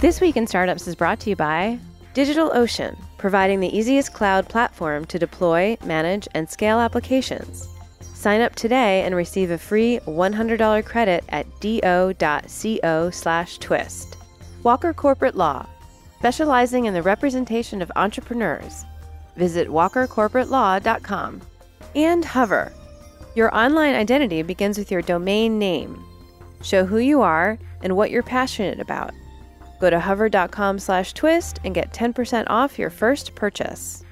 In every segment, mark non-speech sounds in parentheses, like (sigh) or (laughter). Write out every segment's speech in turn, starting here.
This Week in Startups is brought to you by DigitalOcean, providing the easiest cloud platform to deploy, manage, and scale applications. Sign up today and receive a free $100 credit at do.co slash twist. Walker Corporate Law, specializing in the representation of entrepreneurs. Visit walkercorporatelaw.com. And Hover, your online identity begins with your domain name. Show who you are and what you're passionate about. Go to hover.com slash twist and get 10% off your first purchase.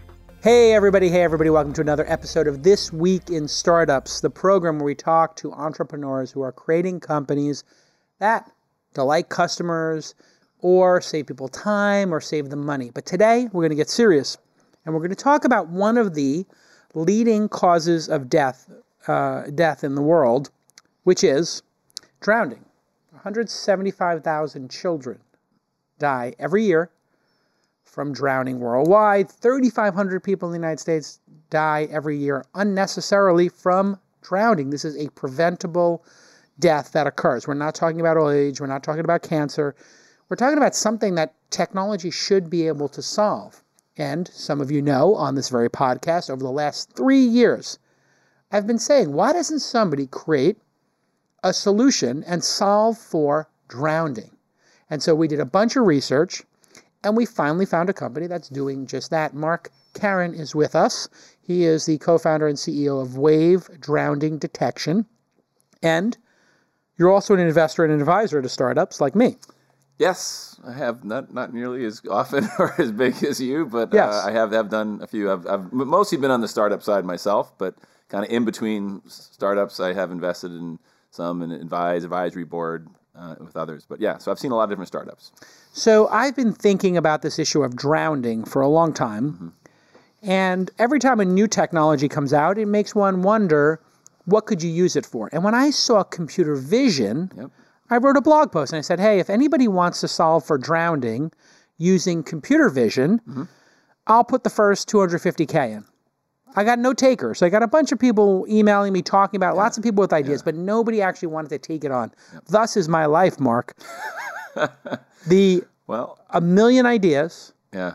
Hey, everybody. Hey, everybody. Welcome to another episode of This Week in Startups, the program where we talk to entrepreneurs who are creating companies that delight customers or save people time or save them money. But today, we're going to get serious and we're going to talk about one of the leading causes of death, uh, death in the world, which is drowning. 175,000 children die every year from drowning worldwide. 3,500 people in the United States die every year unnecessarily from drowning. This is a preventable death that occurs. We're not talking about old age, we're not talking about cancer. We're talking about something that technology should be able to solve. And some of you know on this very podcast over the last three years, I've been saying, why doesn't somebody create a solution and solve for drowning? And so we did a bunch of research and we finally found a company that's doing just that. Mark Caron is with us. He is the co founder and CEO of Wave Drowning Detection. And you're also an investor and an advisor to startups like me. Yes, I have not not nearly as often (laughs) or as big as you, but Yes. uh, I have have done a few. I've, I've mostly been on the startup side myself, but kind of in between startups, I have invested in some and advise advisory board uh, with others. But yeah, so I've seen a lot of different startups. So I've been thinking about this issue of drowning for a long time. And every time a new technology comes out, it makes one wonder what could you use it for? And when I saw computer vision, Yep. I wrote a blog post and I said, hey, if anybody wants to solve for drowning using computer vision, I'll put the first 250K in. I got no takers. So I got a bunch of people emailing me, talking about it, lots of people with ideas, but nobody actually wanted to take it on. Thus is my life, Mark. (laughs) the Well, a million ideas, yeah,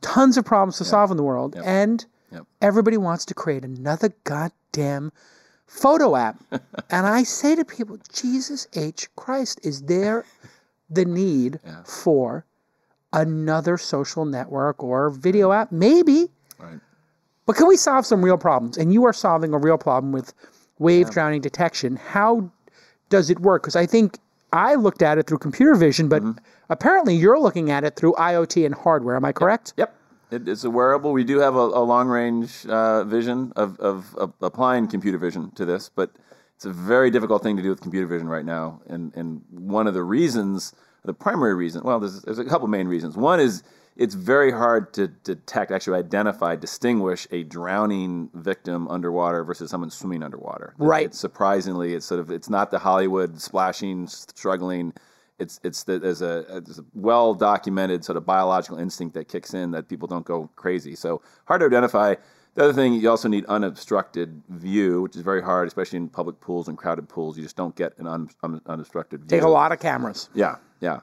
tons of problems to solve in the world, and Yep. everybody wants to create another goddamn photo app. (laughs) and I say to people, Jesus H. Christ, is there the need (laughs) for another social network or video app? Maybe. But can we solve some real problems? And you are solving a real problem with wave drowning detection. How does it work? Because I think I looked at it through computer vision, but Mm-hmm. apparently you're looking at it through IoT and hardware. Am I correct? Yep. It, it's a wearable. We do have a, a long range uh, vision of, of, of applying computer vision to this, but it's a very difficult thing to do with computer vision right now. And, and one of the reasons, the primary reason, well, there's, there's a couple main reasons. One is it's very hard to detect, actually identify, distinguish a drowning victim underwater versus someone swimming underwater. Right. It's surprisingly, it's sort of, it's not the Hollywood splashing, struggling it's it's the, there's a, there's a well documented sort of biological instinct that kicks in that people don't go crazy. So hard to identify. The other thing, you also need unobstructed view, which is very hard, especially in public pools and crowded pools. You just don't get an un, un, unobstructed view. Take a lot of cameras. Yeah, yeah.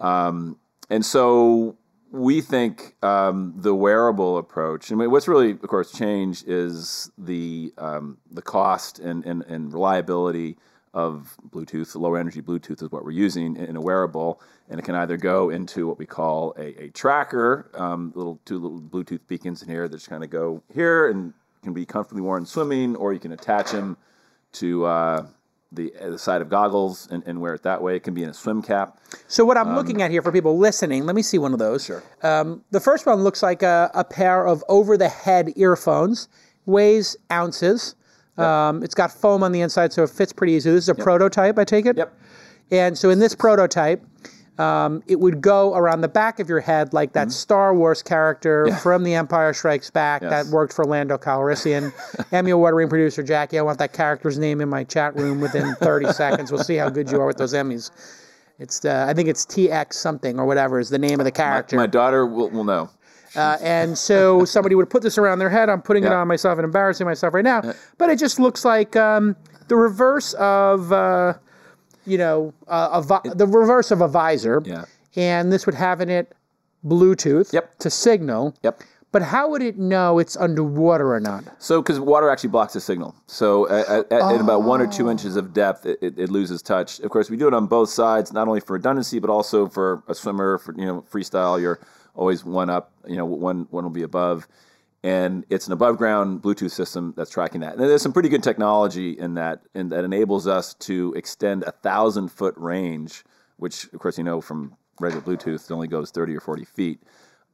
Um, and so we think um, the wearable approach, and what's really, of course, changed is the um, the cost and, and, and reliability of Bluetooth. Low energy Bluetooth is what we're using in a wearable, and it can either go into what we call a, a tracker, um, little two little Bluetooth beacons in here that just kind of go here and can be comfortably worn swimming, or you can attach them to uh, the, uh, the side of goggles and, and wear it that way. It can be in a swim cap. So what I'm looking at here for people listening, let me see one of those. Sure. Um, the first one looks like a, a pair of over-the-head earphones, weighs ounces. Um, it's got foam on the inside, so it fits pretty easy. This is a prototype, I take it. Yep. And so in this prototype, um, it would go around the back of your head like that Star Wars character from The Empire Strikes Back Mm-hmm. Yes. that worked for Lando Calrissian. (laughs) Emmy Award-winning producer Jackie, I want that character's name in my chat room within 30 (laughs) seconds. We'll see how good you are with those Emmys. It's uh, I think it's TX something or whatever is the name of the character. My daughter will, will know. Uh, and so somebody would put this around their head. I'm putting it on myself and embarrassing myself right now. But it just looks like um, the reverse of, uh, you know, uh, a vi- the reverse of a visor. Yeah. and this would have in it Bluetooth Yep. to signal. Yep. But how would it know it's underwater or not? So, because water actually blocks the signal, so at, at, at about one or two inches of depth, it, it, it loses touch. Of course, we do it on both sides, not only for redundancy, but also for a swimmer. For you know, freestyle, you're always one up. You know, one one will be above, and it's an above ground Bluetooth system that's tracking that. And there's some pretty good technology in that, and that enables us to extend a thousand foot range, which of course you know from regular Bluetooth it only goes thirty or forty feet.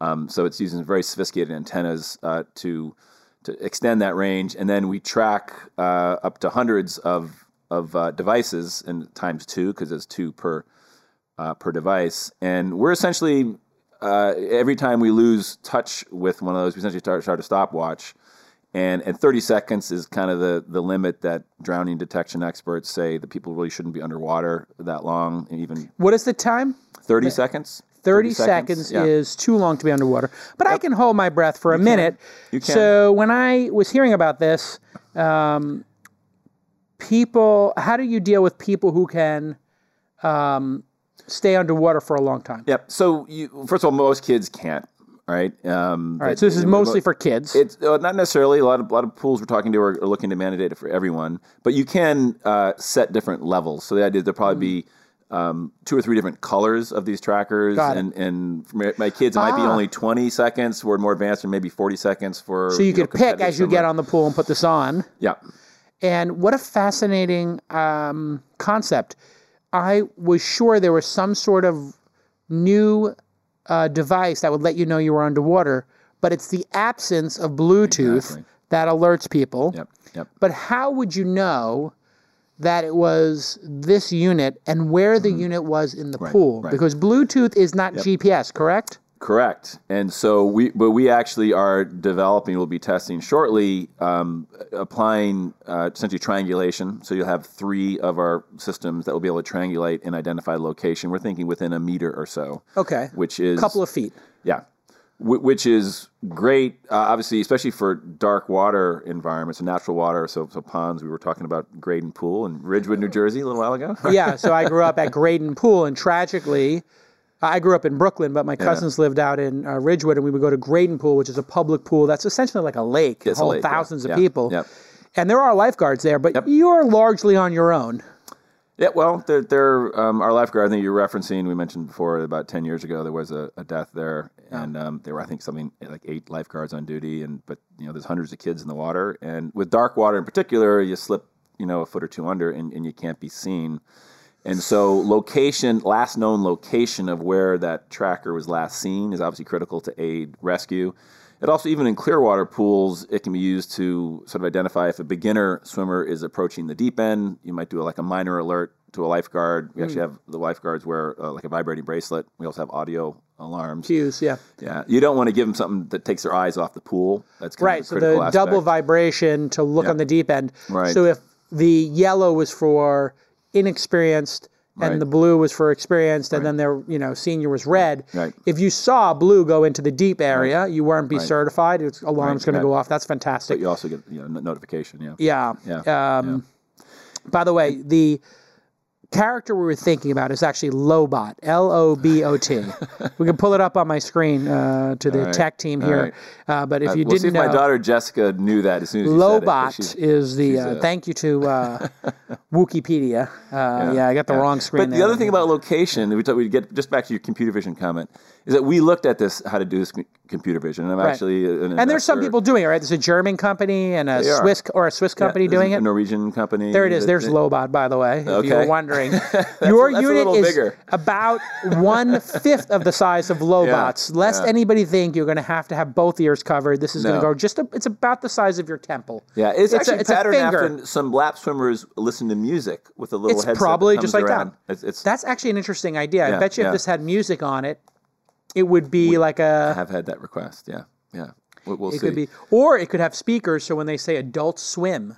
Um, so it's using very sophisticated antennas uh, to to extend that range, and then we track uh, up to hundreds of of uh, devices, and times two because there's two per uh, per device, and we're essentially uh, every time we lose touch with one of those, we essentially start start a stopwatch. And, and 30 seconds is kind of the, the limit that drowning detection experts say that people really shouldn't be underwater that long, and even What is the time? 30 seconds. 30, seconds, yeah. is too long to be underwater. But I can hold my breath for a minute. You can. So when I was hearing about this, um, people, how do you deal with people who can um, stay underwater for a long time? Yep. So you, first of all, most kids can't. Right. Um, All right, so this is mostly for kids. It's uh, not necessarily a lot of a lot of pools we're talking to are, are looking to mandate it for everyone, but you can uh, set different levels. So the idea is there'll probably be um, two or three different colors of these trackers, and and my- kids it might be Ah. only twenty seconds. We're more advanced, or maybe forty seconds for. so you, know, could pick as you get on the pool and put this on. Yeah. And what a fascinating um, concept. I was sure there was some sort of new uh, device that would let you know you were underwater, but it's the absence of Bluetooth Exactly. that alerts people. Yep. Yep. But how would you know that it was this unit and where the unit was in the pool? Mm-hmm. right. Because Bluetooth is not GPS, correct? Correct. And so we, but we actually are developing, we'll be testing shortly, um, applying uh, essentially triangulation. So you'll have three of our systems that will be able to triangulate and identify location. We're thinking within a meter or so, Okay. which is A couple of feet. yeah, Wh- which is great. Uh, obviously, especially for dark water environments, natural water. So, so ponds. We were talking about Graydon Pool in Ridgewood, New Jersey, a little while ago. yeah, so I grew up (laughs) at Graydon Pool, and tragically, I grew up in Brooklyn, but my cousins lived out in uh, Ridgewood, and we would go to Graydon Pool, which is a public pool that's essentially like a lake. It's a hold lake, yeah. thousands Yeah, of people. yep. And there are lifeguards there, but you're largely on your own. Yeah, well, they're, they're um, our lifeguard. I think you're referencing. We mentioned before about ten years ago there was a, a death there, and um, there were I think something like eight lifeguards on duty, and but you know there's hundreds of kids in the water, and with dark water in particular, you slip you know a foot or two under, and, and you can't be seen. And so, location, last known location of where that tracker was last seen is obviously critical to aid rescue. It also, even in clear water pools, it can be used to sort of identify if a beginner swimmer is approaching the deep end. You might do like a minor alert to a lifeguard. We actually have the lifeguards wear uh, like a vibrating bracelet. We also have audio alarms. Cues, yeah. Yeah, you don't want to give them something that takes their eyes off the pool. That's kind Right, so the critical double vibration to look on the deep end. Right. So if the yellow was for inexperienced and Right. the blue was for experienced, and then their you know senior was red. Right. If you saw blue go into the deep area, you weren't be certified. It's alarm's Right, going to go off. That's fantastic. But you also get you know notification. Yeah. Yeah. Yeah, Um, By the way, the character we were thinking about is actually Lobot. L O B O T. (laughs) we can pull it up on my screen uh, to the right. tech team here. right. Uh, but if Uh, you we'll didn't if know, my daughter Jessica knew that as soon as you said it, but Lobot is the. Uh, uh, thank you to uh, (laughs) Wikipedia. Uh, yeah. I got the Yeah. wrong screen. But there. the other thing about location, we, talk, we get just back to your computer vision comment, is that we looked at this how to do this computer vision, and I'm actually an and there's some people doing it, right? There's a German company and a They are. Swiss or a Swiss company there's doing a it. Norwegian company. There it is. There's Lobot, by the way, if you were Okay. (laughs) Your that's unit is bigger. about one fifth of the size of (laughs) Lobot's. Lest yeah. anybody think you're going to have to have both ears covered, this is going to go just. A, it's about the size of your temple. Yeah, it's, It's a- actually it's a patterned finger. after some lap swimmers listen to music with a little It's probably just like that. It's, it's That's actually an interesting idea. I bet you if this had music on it, it would be like a. have had that request. Yeah, yeah. We'll, we'll It see. could be, or it could have speakers. So when they say "adult swim,"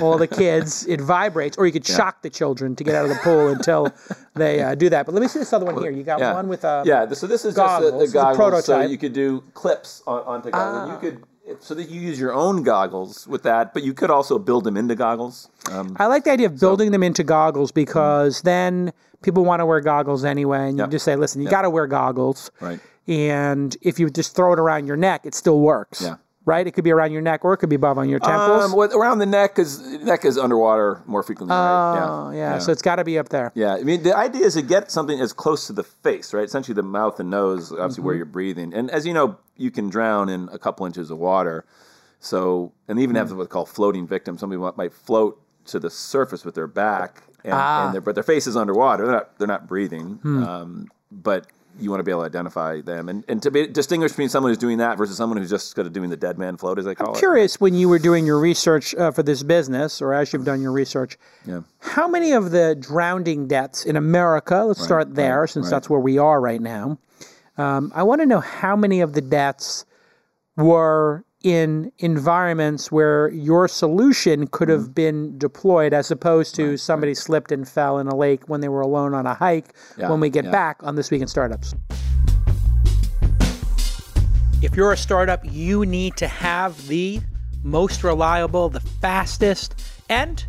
all the kids, it vibrates. Or you could shock the children to get out of the pool until they uh, do that. But let me see this other one here. You got yeah. one with a yeah. So this is goggles. just a, a goggles. So prototype. you could do clips on, onto goggles. You could so that you use your own goggles with that, but you could also build them into goggles. Um, I like the idea of building them into goggles because then people want to wear goggles anyway, and you Yep. just say, "Listen, you got to wear goggles." right. And if you just throw it around your neck, it still works. Yeah. Right? It could be around your neck, or it could be above on your temples. Um, what, around the neck because neck is underwater more frequently. right? oh, yeah. So it's got to be up there. Yeah, I mean, the idea is to get something as close to the face, right? Essentially, the mouth and nose, obviously, Mm-hmm. where you're breathing. And as you know, you can drown in a couple inches of water. So, and even Mm. have what's called floating victims. Somebody might- might float to the surface with their back, and, Ah. and their, but their face is underwater. They're not, they're not breathing. Hmm. Um, but you want to be able to identify them and, and to be, distinguish between someone who's doing that versus someone who's just kind of doing the dead man float, as they call it. I'm curious when you were doing your research uh, for this business, or as you've done your research, Yeah. how many of the drowning deaths in America, let's start there since right. that's where we are right now. Um, I want to know how many of the deaths were in environments where your solution could Mm-hmm. have been deployed as opposed to somebody slipped and fell in a lake when they were alone on a hike Yeah, when we get yeah. back on This Week in Startups. If you're a startup, you need to have the most reliable, the fastest, and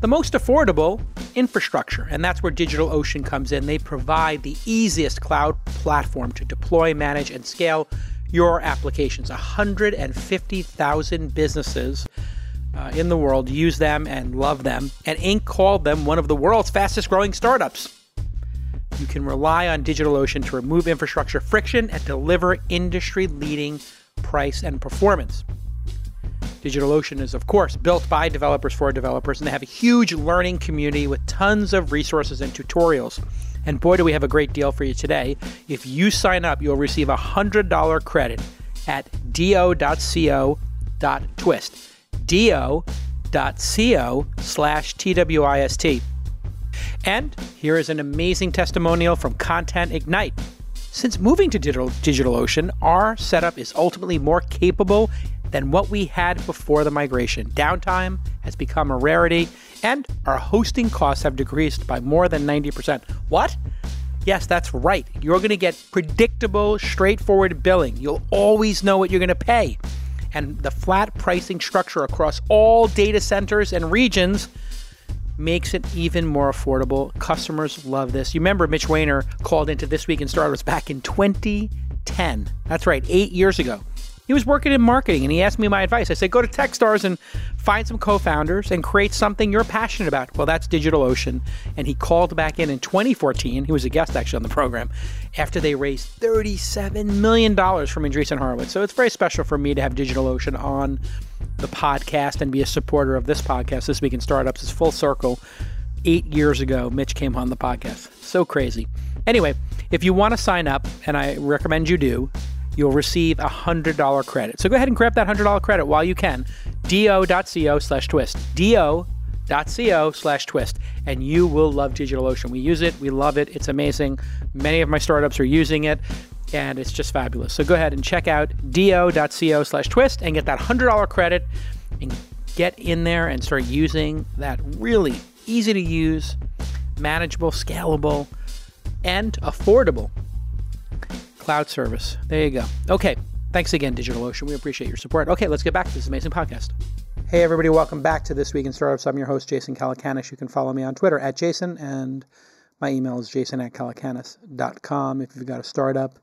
the most affordable infrastructure. And that's where DigitalOcean comes in. They provide the easiest cloud platform to deploy, manage, and scale your applications. 150,000 businesses uh, in the world use them and love them. And Inc. called them one of the world's fastest growing startups. You can rely on DigitalOcean to remove infrastructure friction and deliver industry leading price and performance. DigitalOcean is, of course, built by developers for developers, and they have a huge learning community with tons of resources and tutorials. And boy, do we have a great deal for you today. If you sign up, you'll receive a $100 credit at do.co.twist. do.co slash TWIST. And here is an amazing testimonial from Content Ignite. Since moving to Digital, DigitalOcean, our setup is ultimately more capable than what we had before the migration. Downtime has become a rarity, and our hosting costs have decreased by more than 90%. What? Yes, that's right. You're going to get predictable, straightforward billing. You'll always know what you're going to pay. And the flat pricing structure across all data centers and regions makes it even more affordable. Customers love this. You remember Mitch Wainer called into This Week in Startups back in 2010. That's right, eight years ago. He was working in marketing and he asked me my advice. I said, go to Techstars and find some co founders and create something you're passionate about. Well, that's DigitalOcean. And he called back in in 2014. He was a guest actually on the program after they raised $37 million from Andreessen Horowitz. So it's very special for me to have DigitalOcean on the podcast and be a supporter of this podcast, This Week in Startups. is full circle. Eight years ago, Mitch came on the podcast. So crazy. Anyway, if you want to sign up, and I recommend you do, you'll receive a $100 credit. So go ahead and grab that $100 credit while you can. do.co slash twist. do.co slash twist. And you will love DigitalOcean. We use it. We love it. It's amazing. Many of my startups are using it. And it's just fabulous. So go ahead and check out do.co slash twist and get that $100 credit and get in there and start using that really easy to use, manageable, scalable, and affordable cloud service. There you go. Okay. Thanks again, DigitalOcean. We appreciate your support. Okay, let's get back to this amazing podcast. Hey, everybody. Welcome back to This Week in Startups. I'm your host, Jason Calacanis. You can follow me on Twitter at Jason, and my email is jason at calacanis.com if you've got a startup.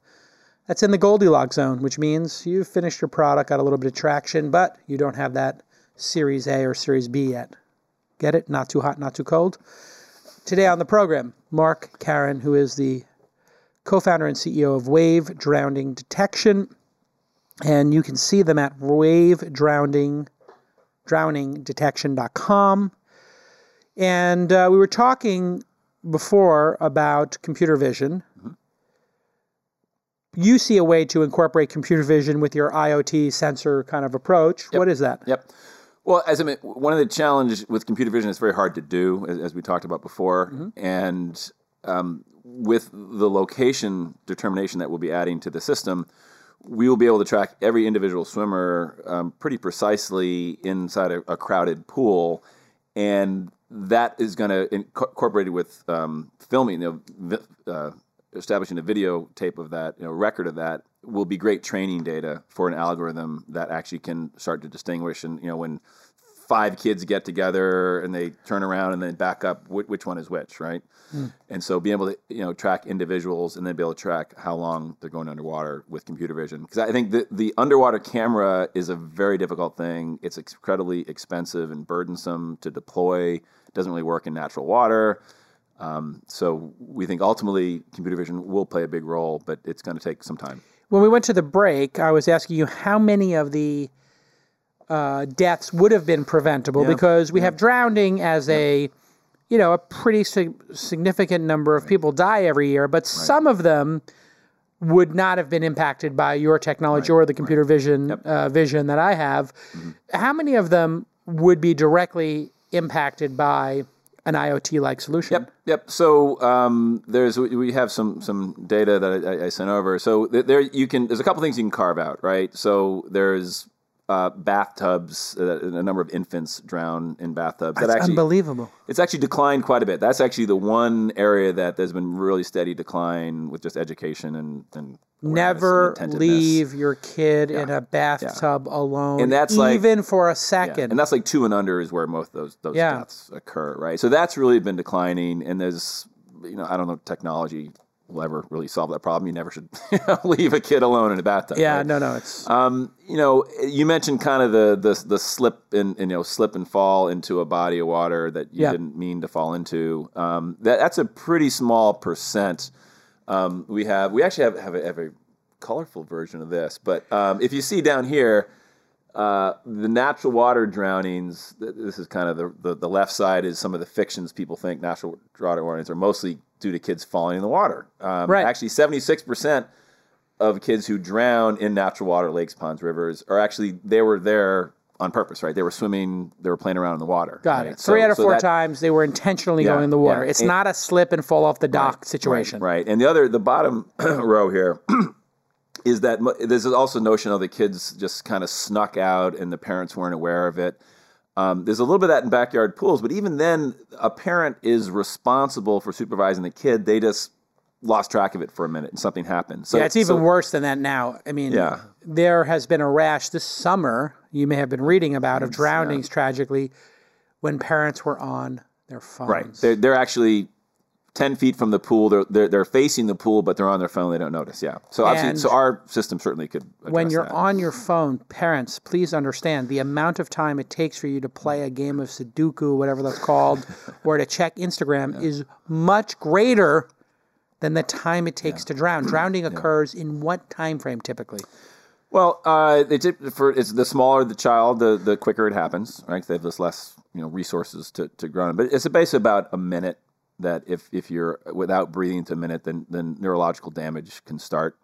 That's in the Goldilocks zone, which means you've finished your product, got a little bit of traction, but you don't have that Series A or Series B yet. Get it? Not too hot, not too cold. Today on the program, Mark Caron, who is the co founder and CEO of Wave Drowning Detection. And you can see them at wavedrowning, drowningdetection.com. And uh, we were talking before about computer vision. You see a way to incorporate computer vision with your IoT sensor kind of approach. What is that? Yep. Well, as I mean, one of the challenges with computer vision is very hard to do, as, as we talked about before, and um, with the location determination that we'll be adding to the system, we will be able to track every individual swimmer um, pretty precisely inside a, a crowded pool, and that is going to incorporate with um, filming, you know, uh, establishing a videotape of that, you know, record of that, will be great training data for an algorithm that actually can start to distinguish. And you know, when five kids get together and they turn around and then back up, which, which one is which, right? And so being able to you know track individuals and then be able to track how long they're going underwater with computer vision because I think the the underwater camera is a very difficult thing. It's incredibly expensive and burdensome to deploy. It doesn't really work in natural water. Um, so we think ultimately computer vision will play a big role, but it's going to take some time. When we went to the break, I was asking you how many of the uh, deaths would have been preventable because we have drowning as a, you know, a pretty sig- significant number of people die every year, but some of them would not have been impacted by your technology or the computer vision uh, vision that I have. Mm-hmm. How many of them would be directly impacted by an IoT like solution? Yep, yep. So um, there's we we have some some data that I, I sent over. So there you can there's a couple things you can carve out, right? So there's uh, bathtubs. Uh, a number of infants drown in bathtubs. That's that actually unbelievable. it's actually declined quite a bit. That's actually the one area that there's been really steady decline with just education and and Never and leave your kid in a bathtub alone, And that's like- even for a Yeah, second. and that's like two and under is where most of those those Yeah. deaths occur, right? So that's really been declining, and there's you know I don't know technology will ever really solve that problem. You never should (laughs) leave a kid alone in a bathtub. yeah, right? no, no, it's Um, you know, you mentioned kind of the the the slip and you know slip and fall into a body of water that you Yeah. didn't mean to fall into. Um, that that's a pretty small percent. Um, we have we actually have have a, have a colorful version of this, but um, if you see down here. Uh, the natural water drownings. This is kind of the, the the left side is some of the fictions people think natural water drownings are mostly due to kids falling in the water. Um, Right. Actually, seventy six percent of kids who drown in natural water, lakes, ponds, rivers, are actually they were there on purpose, right? They were swimming, they were playing around in the water. got right? it. Three So- out of so four that- times they were intentionally Yeah, going in the water. yeah. It's And- not a slip and fall off the dock situation. Right, right. And the other, the bottom (clears throat) row here (clears throat) is that there's also notion of the kids just kind of snuck out and the parents weren't aware of it. Um, there's a little bit of that in backyard pools, but even then, a parent is responsible for supervising the kid. They just lost track of it for a minute and something happened. So Yeah, it's even so- worse than that now. I mean, Yeah. there has been a rash this summer, you may have been reading about, of drownings tragically when parents were on their phones. Right. They're, they're actually 10 feet from the pool. They're, they're, they're facing the pool, but they're on their phone. They don't notice. Yeah. So obviously, so our system certainly could when you're that. on your phone, parents, please understand the amount of time it takes for you to play a game of Sudoku, whatever that's called, (laughs) or to check Instagram is much greater than the time it takes to drown. Drowning (clears throat) occurs in what time frame typically? Well, uh, it's, for, it's the smaller the child, the, the quicker it happens, right? They have this less, you know, resources to, to grow in. But it's basically about a minute that if, if you're without breathing to a minute, then, then neurological damage can start.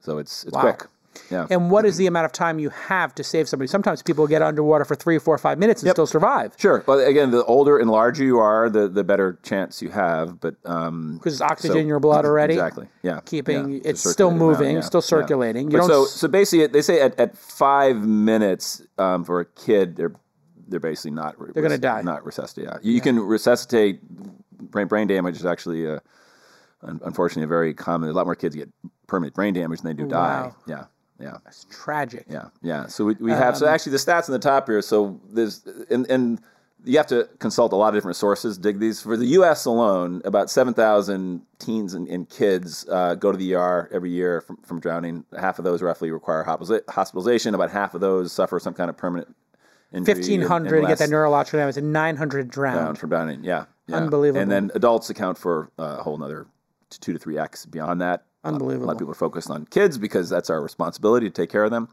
So it's, it's quick. Yeah. And what is the amount of time you have to save somebody? Sometimes people get underwater for three, four, five minutes and still survive Sure. But again, the older and larger you are, the, the better chance you have. But um, because it's oxygen So- in your blood already. Exactly. Yeah. Keeping- Yeah. it's still around, moving, yeah, still yeah. circulating. You don't so so basically, they say at, at five minutes um, for a kid, they're they're basically not They're gonna die. Not resuscitate. Yeah. You, you can resuscitate. Brain brain damage is actually uh, un- unfortunately a very common. A lot more kids get permanent brain damage than they do die. Yeah. Yeah. It's tragic. Yeah, yeah. So we, we have Um, so actually the stats on the top here. So there's and and you have to consult a lot of different sources. Dig these for the U.S. alone. About seven thousand teens and, and kids uh, go to the ER every year from, from drowning. Half of those roughly require hospitalization. About half of those suffer some kind of permanent injury. Fifteen hundred to get that neurological damage, and nine hundred drowned. drowned from drowning. Yeah, yeah. Unbelievable. And then adults account for uh, a whole another two to three x beyond that. Unbelievable. A lot of people are focused on kids because that's our responsibility to take care of them.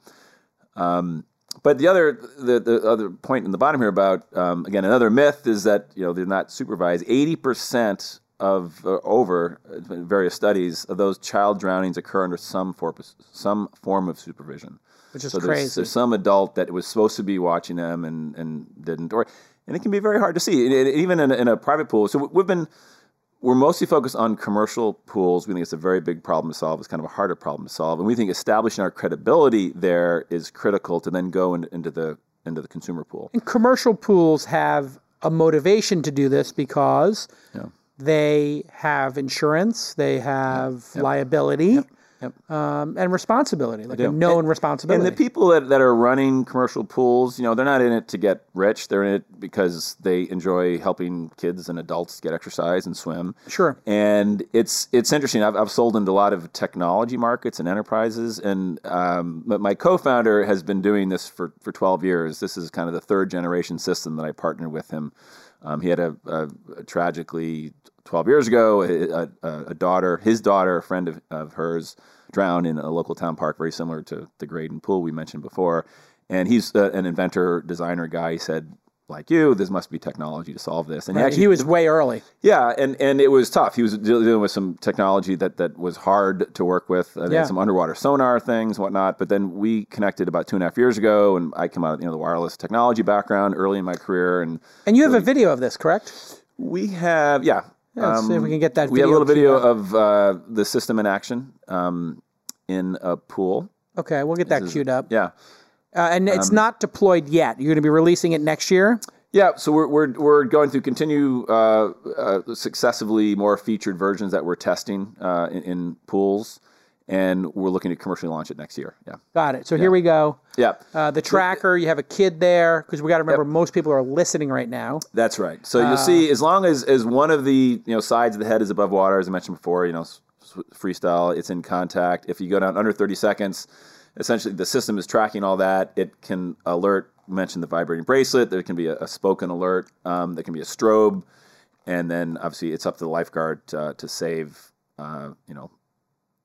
Um, but the other the, the other point in the bottom here about um, again another myth is that you know they're not supervised. Eighty percent of uh, over uh, various studies of those child drownings occur under some form some form of supervision. Which is so there's, crazy. there's some adult that was supposed to be watching them and, and didn't, or and it can be very hard to see, And it- even in a, in a private pool. So we've been we're mostly focused on commercial pools. We think it's a very big problem to solve. It's kind of a harder problem to solve, and we think establishing our credibility there is critical to then go in, into the into the consumer pool. And commercial pools have a motivation to do this because they have insurance, they have liability, Yep. Um, and responsibility, like a known And- responsibility. And the people that, that are running commercial pools, you know, they're not in it to get rich. They're in it because they enjoy helping kids and adults get exercise and swim. Sure. And it's it's interesting. I've, I've sold into a lot of technology markets and enterprises, and um, my co-founder has been doing this for, for 12 years. This is kind of the third generation system that I partnered with him. Um, he had a, a, a tragically 12 years ago a, a, a daughter, his daughter, a friend of, of hers, drowned in a local town park, very similar to the Graydon pool we mentioned before. And he's uh, an inventor, designer guy. He said, like you, this must be technology to solve this. And Right, actually, he was way early. yeah, and, and it was tough. He was dealing with some technology that, that was hard to work with. Uh, Yeah. some underwater sonar things, whatnot. But then we connected about two and a half years ago, and I came out of you know the wireless technology background early in my career, and And you have a video of this, correct? we have yeah. Yeah, let's see if we can get that We have a little video queued of uh, the system in action um, in a pool. Okay, we'll get that is- queued up. Yeah. Uh, and it's not deployed yet. You're going to be releasing it next year. Yeah, so we're, we're, we're going to continue uh, uh, successively more featured versions that we're testing uh, in, in pools, and we're looking to commercially launch it next year. Yeah, Got it. So here we go. yeah, Uh, the tracker. You have a kid there because we got to remember most people are listening right now. that's right. So Uh, you'll see, as long as, as one of the you know sides of the head is above water, as I mentioned before, you know, freestyle, it's in contact. If you go down under 30 seconds, essentially the system is tracking all that. It can alert. Mention the vibrating bracelet. There can be a, a spoken alert. Um, there can be a strobe, and then obviously it's up to the lifeguard uh, to save uh, you know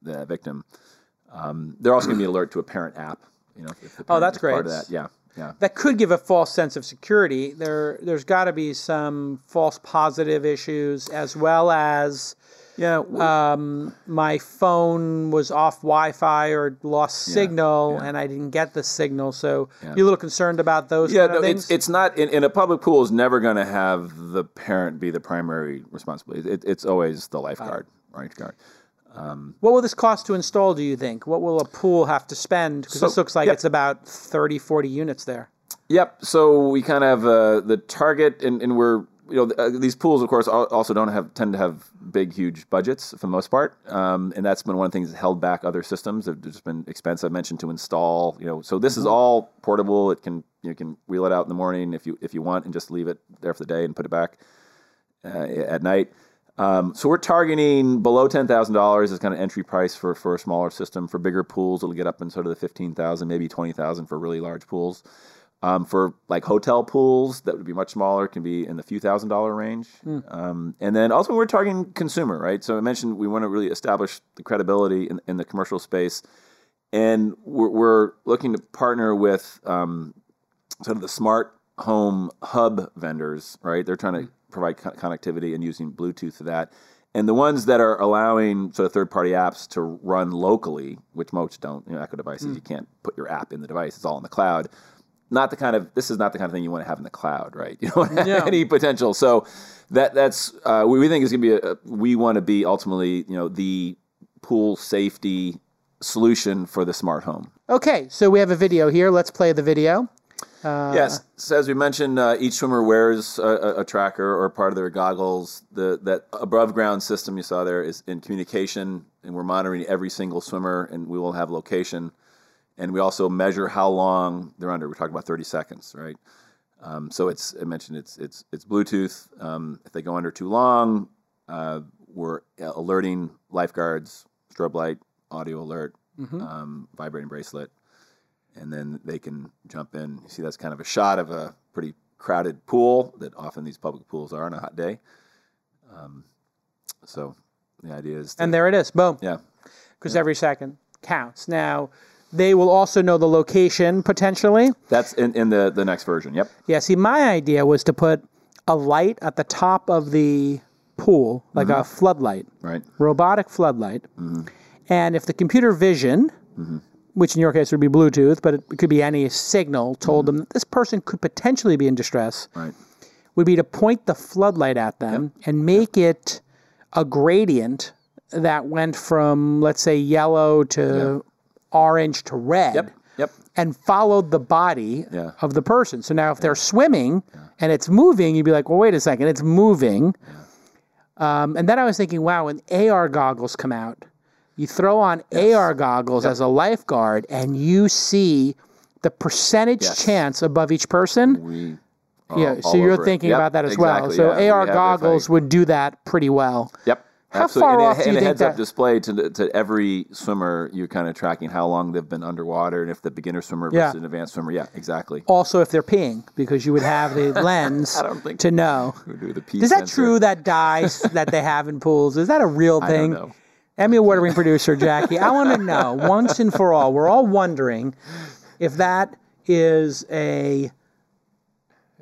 the victim. Um, they're also going to be alert to a parent app. You know, if the Oh, that's is part of that. Yeah, yeah. That could give a false sense of security. There, there's got to be some false positive issues as well as Yeah, um, my phone was off Wi-Fi or lost signal, and I didn't get the signal. So you're a little concerned about those Yeah, kind of no, things. it's it's not in, in a public pool is never going to have the parent be the primary responsibility. It, it's always the lifeguard, right? lifeguard. What will this cost to install? Do you think? What will a pool have to spend? Because So- this looks like yeah. it's about 30, 40 units there. Yep. So we kind of have uh, the target, and, and we're you know uh, these pools, of course, also don't have tend to have big, huge budgets for the most part, um, and that's been one of the things that held back other systems. They've just been expensive. I mentioned to install. You know, so this is all portable. It can you can wheel it out in the morning if you if you want, and just leave it there for the day and put it back uh, at night. Um, so we're targeting below ten thousand dollars as kind of entry price for, for a smaller system. For bigger pools, it'll get up in sort of the fifteen thousand, maybe twenty thousand for really large pools. Um, for like hotel pools, that would be much smaller. Can be in the few thousand dollar range. Um, and then also we're targeting consumer, right? So I mentioned we want to really establish the credibility in, in the commercial space, and we're, we're looking to partner with um, sort of the smart home hub vendors, right? They're trying to provide co- connectivity and using Bluetooth for that. And the ones that are allowing sort of third party apps to run locally, which most don't, you know, Echo devices, you can't put your app in the device, it's all in the cloud. Not the kind of this is not the kind of thing you want to have in the cloud, right? (laughs) You don't have Yeah. any potential. So that that's uh, we, we think is going to be a, we want to be ultimately you know the pool safety solution for the smart home. Okay, so we have a video here. Let's play the video. Yes. So as we mentioned, uh, each swimmer wears a, a, tracker or part of their goggles. The that above ground system you saw there is in communication, and we're monitoring every single swimmer, and we will have location, and we also measure how long they're under. We're talking about thirty seconds, right? Um, so it's I mentioned it's it's it's Bluetooth. Um, if they go under too long, uh, we're alerting lifeguards, strobe light, audio alert, um, vibrating bracelet and then they can jump in. You see, that's kind of a shot of a pretty crowded pool that often these public pools are on a hot day. Um, so the idea is, to, And there it is. Boom. yeah, Because every second counts. Now, they will also know the location potentially. that's in, in the the next version. Yep. Yeah, see, my idea was to put a light at the top of the pool, like a floodlight, Right. robotic floodlight. Mm-hmm. And if the computer vision, which in your case would be Bluetooth, but it could be any signal, told them that this person could potentially be in distress, Right. would be to point the floodlight at them and make it a gradient that went from, let's say, yellow to orange to red Yep. Yep. and followed the body Yeah. of the person. So now, if they're swimming and it's moving, you'd be like, well, wait a second, it's moving. Um, and then I was thinking, wow, when AR goggles come out, you throw on AR goggles as a lifeguard, and you see the percentage Yes. chance above each person. We. yeah, so you're thinking Yep, about that as well. So yeah. AR I- goggles would do that pretty well. Yep. How Absolutely. far and off it, do you and a think heads up display to, to every swimmer, you're kind of tracking how long they've been underwater and if the beginner swimmer Yeah. versus an advanced swimmer. Yeah, exactly. Also, if they're peeing, because you would have the (laughs) lens I don't think- to know. We do the P Is that sensor. true? That dye (laughs) that they have in pools is that a real I thing? Emmy Award-winning producer Jackie, I want to know once and for all. We're all wondering if that is a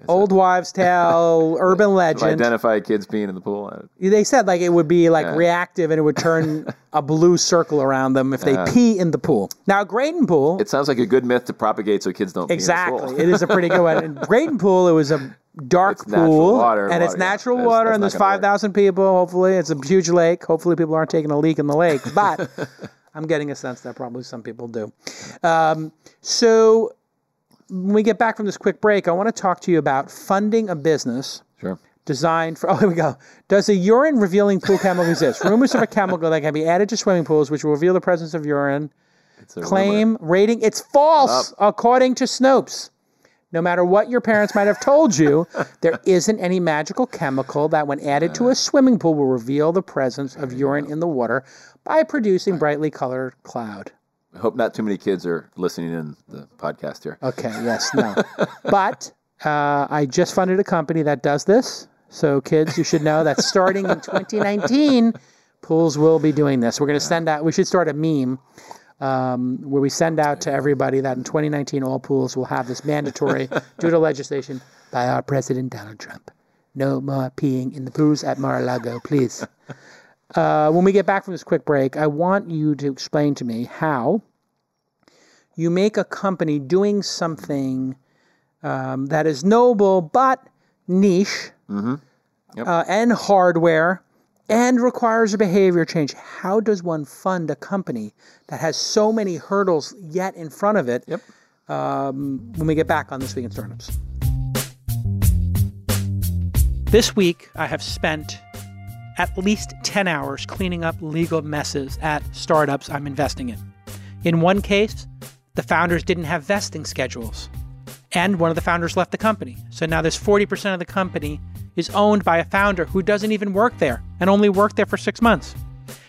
old wives' tale, (laughs) urban legend. identify kids peeing in the pool, They said like it would be like reactive and it would turn (laughs) a blue circle around them if they pee in the pool. Now, Graydon Pool, it sounds like a good myth to propagate so kids don't pee in the exactly, it is a pretty good one. In Graydon Pool, it was a dark It's natural pool, water, and it's water, yeah. natural That's- water, that's and there's five thousand people. Hopefully, it's a huge lake. Hopefully, people aren't taking a leak in the lake, but. (laughs) I'm getting a sense that probably some people do. Um, so, when we get back from this quick break, I want to talk to you about funding a business Sure. designed for. (laughs) Oh, here we go. Does a urine revealing pool chemical exist? (laughs) Rumors of a chemical that can be added to swimming pools, which will reveal the presence of urine. It's a rumor. Claim rating. It's false, according to Snopes. No matter what your parents might have told you, (laughs) there isn't any magical chemical that, when added to a uh. swimming pool, will reveal the presence of urine in the water by producing brightly colored cloud. I hope not too many kids are listening in the podcast here. Okay, yes, no. (laughs) but uh, I just funded a company that does this. So, kids, you should know that starting in 2019, pools will be doing this. We're going to send out, we should start a meme um, where we send out to everybody that in 2019, all pools will have this mandatory, (laughs) due to legislation by our President Donald Trump. No more peeing in the pools at Mar-a-Lago, please. Uh, when we get back from this quick break, I want you to explain to me how you make a company doing something um, that is noble but niche Yep. uh, and hardware and requires a behavior change. How does one fund a company that has so many hurdles yet in front of it? Yep. Um, when we get back on This Week in Startups. This week, I have spent at least 10 hours cleaning up legal messes at startups I'm investing in. In one case, the founders didn't have vesting schedules, and one of the founders left the company. So now there's 40% of the company is owned by a founder who doesn't even work there and only worked there for six months.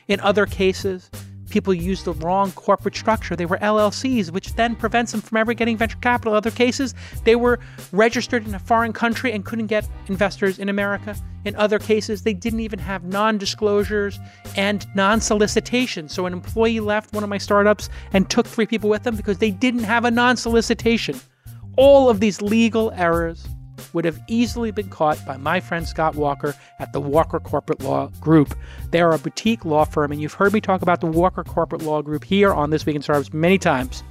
In other cases, people used the wrong corporate structure. They were LLCs, which then prevents them from ever getting venture capital. Other cases, they were registered in a foreign country and couldn't get investors in America. In other cases, they didn't even have non disclosures and non solicitation. So an employee left one of my startups and took three people with them because they didn't have a non solicitation. All of these legal errors would have easily been caught by my friend Scott Walker at the Walker Corporate Law Group. They are a boutique law firm, and you've heard me talk about the Walker Corporate Law Group here on This Week in Startups many times.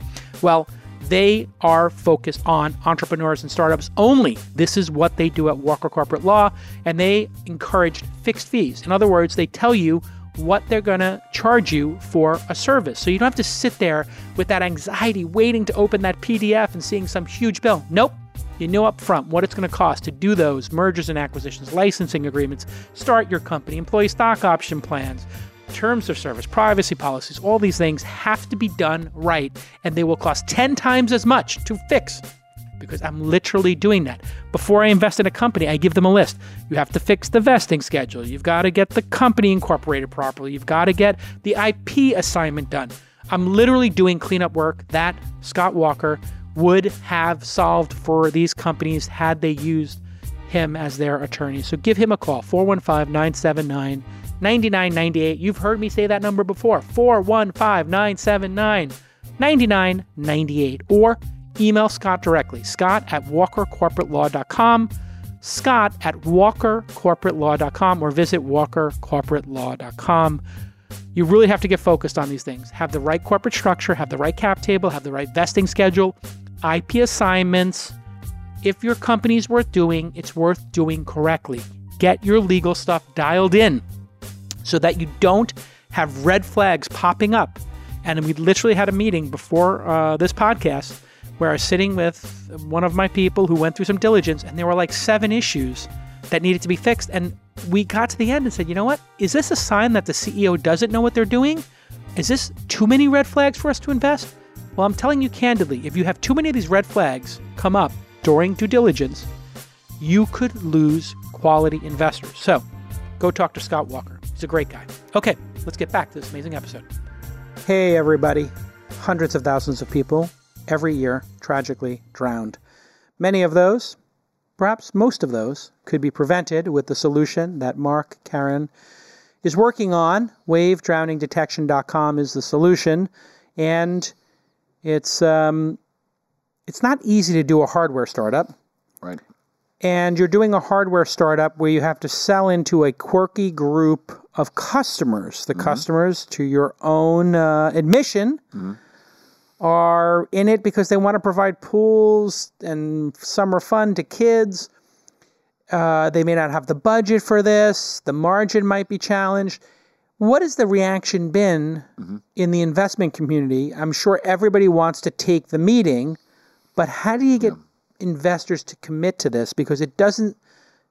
Well, they are focused on entrepreneurs and startups only. This is what they do at Walker Corporate Law, and they encourage fixed fees. In other words, they tell you what they're going to charge you for a service. So you don't have to sit there with that anxiety waiting to open that PDF and seeing some huge bill. Nope. You know up front what it's going to cost to do those mergers and acquisitions, licensing agreements, start your company, employee stock option plans, terms of service, privacy policies, all these things have to be done right, and they will cost 10 times as much to fix because I'm literally doing that. Before I invest in a company, I give them a list. You have to fix the vesting schedule. You've got to get the company incorporated properly. You've got to get the IP assignment done. I'm literally doing cleanup work that Scott Walker would have solved for these companies had they used him as their attorney. So give him a call 415 979 9998. You've heard me say that number before 415 979 9998. Or email Scott directly scott at walkercorporatelaw.com. Scott at walkercorporatelaw.com or visit walkercorporatelaw.com. You really have to get focused on these things. Have the right corporate structure, have the right cap table, have the right vesting schedule, IP assignments. If your company's worth doing, it's worth doing correctly. Get your legal stuff dialed in so that you don't have red flags popping up. And we literally had a meeting before uh, this podcast where I was sitting with one of my people who went through some diligence, and there were like seven issues that needed to be fixed. And we got to the end and said, you know what? Is this a sign that the CEO doesn't know what they're doing? Is this too many red flags for us to invest? Well, I'm telling you candidly, if you have too many of these red flags come up during due diligence, you could lose quality investors. So go talk to Scott Walker. He's a great guy. Okay, let's get back to this amazing episode. Hey, everybody. Hundreds of thousands of people every year tragically drowned. Many of those, perhaps most of those, could be prevented with the solution that Mark Caron is working on. WaveDrowningDetection.com is the solution, and it's um, it's not easy to do a hardware startup. Right. And you're doing a hardware startup where you have to sell into a quirky group of customers. The customers, to your own uh, admission, are in it because they want to provide pools and summer fun to kids. Uh, they may not have the budget for this. The margin might be challenged. What has the reaction been in the investment community? I'm sure everybody wants to take the meeting, but how do you get investors to commit to this? Because it doesn't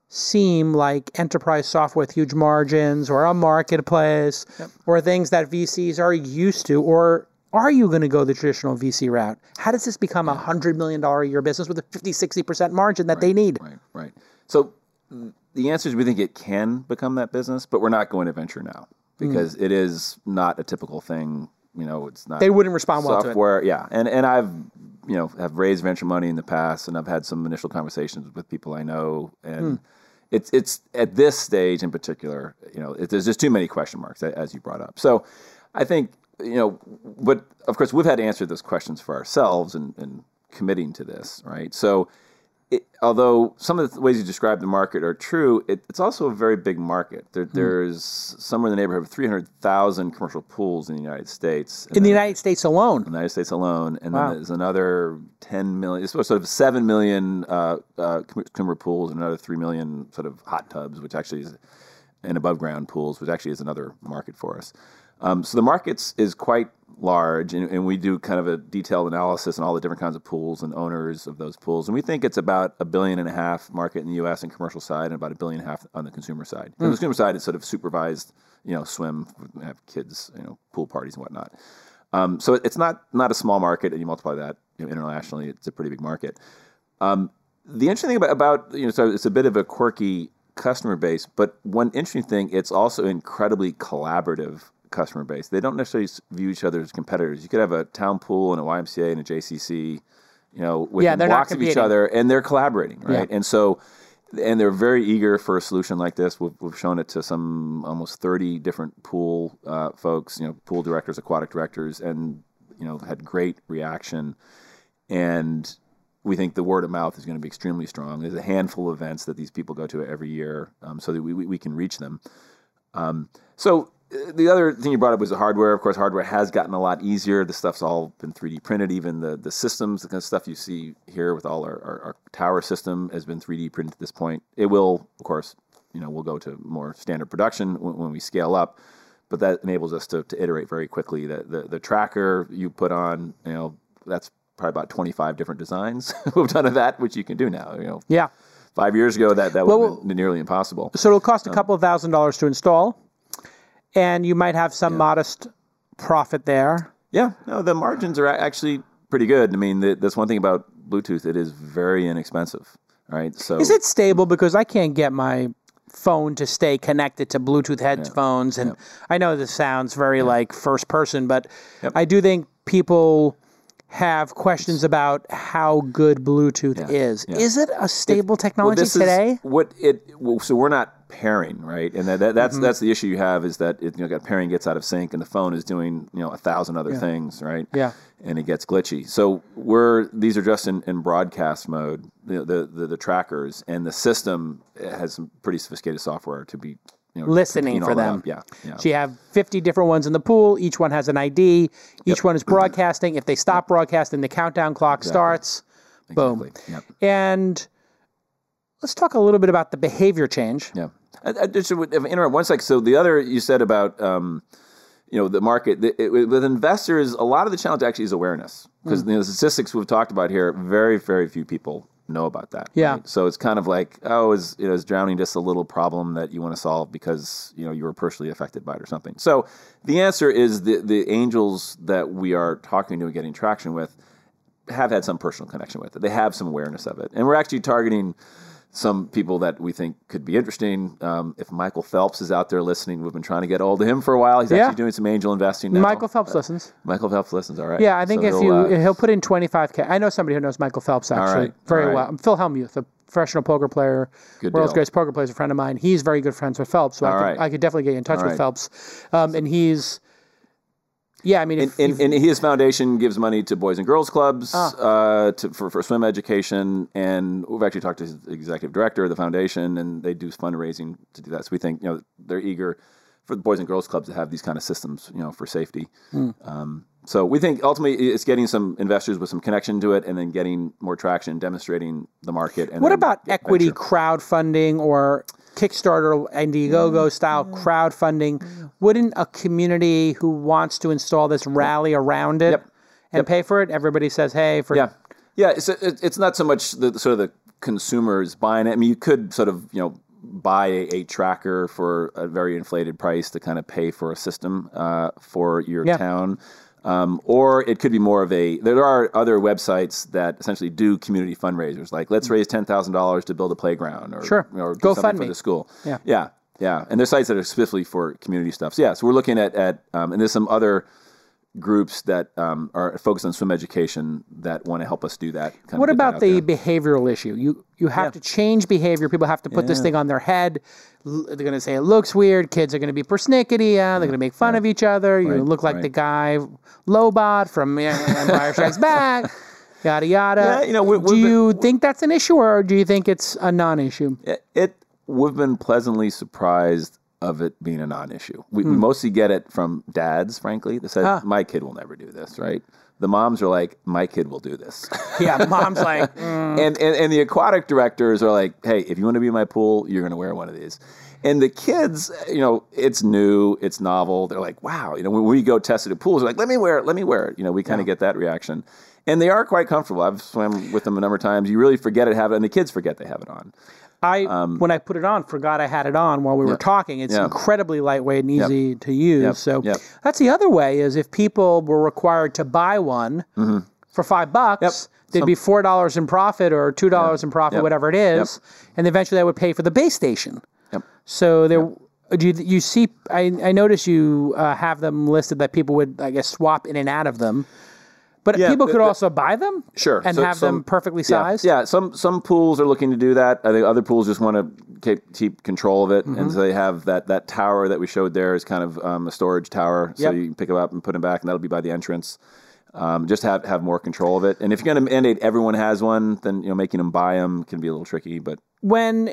seem like enterprise software with huge margins or a marketplace or things that VCs are used to. Or are you going to go the traditional VC route? How does this become a $100 million a year business with a 50, 60% margin that they need? Right, right. So mm, the answer is we think it can become that business, but we're not going to venture now because it is not a typical thing. You know, it's not. They wouldn't respond well to it. software. Yeah, and and I've you know have raised venture money in the past, and I've had some initial conversations with people I know, and Hmm. it's it's at this stage in particular, you know, it, there's just too many question marks as you brought up. So, I think you know, but of course we've had to answer those questions for ourselves and, and committing to this, right? So. It, although some of the ways you describe the market are true, it, it's also a very big market. There, Hmm. There's somewhere in the neighborhood of 300,000 commercial pools in the United States. In the United States alone. the United States alone, and Wow. then there's another 10 million, sort of 7 million uh, uh, consumer pools, and another 3 million sort of hot tubs, which actually is, and above ground pools, which actually is another market for us. Um, so the markets is quite large, and, and we do kind of a detailed analysis on all the different kinds of pools and owners of those pools, and we think it's about a billion and a half market in the U.S. and commercial side, and about a billion and a half on the consumer side. On the consumer side, it's sort of supervised, you know, swim, have kids, you know, pool parties and whatnot. Um, so it's not not a small market, and you multiply that you know, internationally, it's a pretty big market. Um, the interesting thing about, about you know, so it's a bit of a quirky customer base, but one interesting thing, it's also incredibly collaborative customer base. They don't necessarily view each other as competitors. You could have a town pool and a YMCA and a JCC, you know, within they're blocks of each other, and they're collaborating, right? Yeah. And so, and they're very eager for a solution like this. We've, we've shown it to some almost 30 different pool uh, folks, you know, pool directors, aquatic directors, and you know, had great reaction. And we think the word of mouth is going to be extremely strong. There's a handful of events that these people go to every year, um, so that we, we, can reach them. Um, so the other thing you brought up was the hardware. Of course, hardware has gotten a lot easier. The stuff's all been 3D printed. Even the the systems, the kind of stuff you see here with all our, our, our tower system has been 3D printed at this point. It will, of course, you know, we'll go to more standard production when, when we scale up. But that enables us to, to iterate very quickly. The, the the tracker you put on, you know, that's probably about 25 different designs (laughs) we've done of that, which you can do now. You know, Yeah. five years ago that that would Well, have been nearly impossible. So it'll cost a um, couple of thousand dollars to install, and you might have some modest profit there. Yeah, no, the margins are actually pretty good. I mean, the, that's one thing about Bluetooth; it is very inexpensive, right? So Is it stable? Because I can't get my phone to stay connected to Bluetooth headphones, and I know this sounds very like first person, but I do think people have questions about how good Bluetooth is. yeah. Is it a stable Well, technology is today? what it. Well, so we're not pairing, right? And that, that, that's Mm-hmm. that's the issue you have is that it, you know, got pairing gets out of sync, and the phone is doing you know a thousand other things, right? Yeah. and it gets glitchy. So we're these are just in, in broadcast mode, the, the the the trackers, and the system has some pretty sophisticated software to be you know Listening for them. Yeah, yeah. So you have 50 different ones in the pool. Each one has an ID. Each one is broadcasting. If they stop broadcasting, the countdown clock starts. Boom. Yep. And let's talk a little bit about the behavior change. Yeah. I, I just would interrupt one sec. So the other you said about um, you know the market the, it, with investors, a lot of the challenge actually is awareness because you know, the statistics we've talked about here, very very few people know about that. Yeah. right? So it's kind of like, oh, is you know, is drowning just a little problem that you want to solve because you know you were personally affected by it or something? So the answer is the the angels that we are talking to and getting traction with have had some personal connection with it. They have some awareness of it, and we're actually targeting some people that we think could be interesting. Um, if Michael Phelps is out there listening, we've been trying to get hold of him for a while. He's Yeah. actually doing some angel investing now. Michael Phelps listens. Michael Phelps listens. All right. Yeah, I think So if he'll, you uh, he'll put in 25k. I know somebody who knows Michael Phelps actually right, very right. well. Phil Hellmuth, a professional poker player, Good world's deal. greatest poker player, is a friend of mine. He's very good friends with Phelps, so I could, right. I could definitely get you in touch All with. Phelps. Um, and he's, yeah, I mean, and, and, and his foundation gives money to boys and girls clubs Ah. uh, to, for, for swim education. And we've actually talked to his executive director of the foundation, and they do fundraising to do that. So we think you know they're eager for the boys and girls clubs to have these kind of systems, you know, for safety. Hmm. Um, so we think ultimately it's getting some investors with some connection to it, and then getting more traction, demonstrating the market. And what about equity venture. crowdfunding or Kickstarter, Indiegogo mm-hmm. style mm-hmm. crowdfunding? Mm-hmm. Wouldn't a community who wants to install this rally around it Yep. and pay for it? Everybody says, "Hey, for Yeah, yeah. It's it- it's not so much the the sort of the consumers buying it. I mean, you could sort of you know buy a, a tracker for a very inflated price to kind of pay for a system uh, for your Yeah. town. Um, or it could be more of a. There are other websites that essentially do community fundraisers, like let's raise ten thousand dollars to build a playground, or Sure. or GoFundMe. something for the school. Yeah. yeah, yeah. And there's sites that are specifically for community stuff. So yeah, so we're looking at at um, and there's some other groups that um, are focused on swim education that want to help us do that. Kind What that about the there. behavioral issue? You you have to change behavior. People have to put this thing on their head. L- They're going to say it looks weird. Kids are going to be persnickety. Yeah. They're going to make fun of each other. You look like right. the guy Lobot from yeah, Empire Strikes (laughs) Back. Yada yada. Yeah, you know, we- do been- you think that's an issue, or do you think it's a non-issue? it, it we've been pleasantly surprised of it being a non-issue. We, Hmm. we mostly get it from dads, frankly, that said, Ah. "My kid will never do this." Right? The moms are like, "My kid will do this," (laughs) Yeah, mom's like, (laughs) mm, and, and and the aquatic directors are like, "Hey, if you want to be in my pool, you're going to wear one of these." And the kids, you know, it's new, it's novel. They're like, "Wow!" You know, when we go test it at pools, they're like, "Let me wear it, let me wear it." You know, we kind of get that reaction, and they are quite comfortable. I've swam with them a number of times. You really forget it, have it, and the kids forget they have it on. I when I put it on, forgot I had it on while we were talking. It's Um, Yeah. incredibly lightweight and easy to use. Yep. So Yep. that's the other way is if people were required to buy one for five bucks, Mm-hmm. Yep. there'd be four dollars in profit or two dollars in profit, Yep. whatever it is, and eventually that would pay for the base station. Yep. So there. Do you, you see? I, I notice you uh, have them listed that people would, I guess, swap in and out of them. But Yeah, people could the- also buy them, Sure. and So- have them some- perfectly Yeah, sized. Yeah, some some pools are looking to do that. I think other pools just want to keep, keep control of it, Mm-hmm. and so they have that that tower that we showed there is kind of um, a storage tower, so Yep. you can pick them up and put them back, and that'll be by the entrance. Um, just have have more control of it. And if you're going to mandate everyone has one, then you know making them buy them can be a little tricky. But when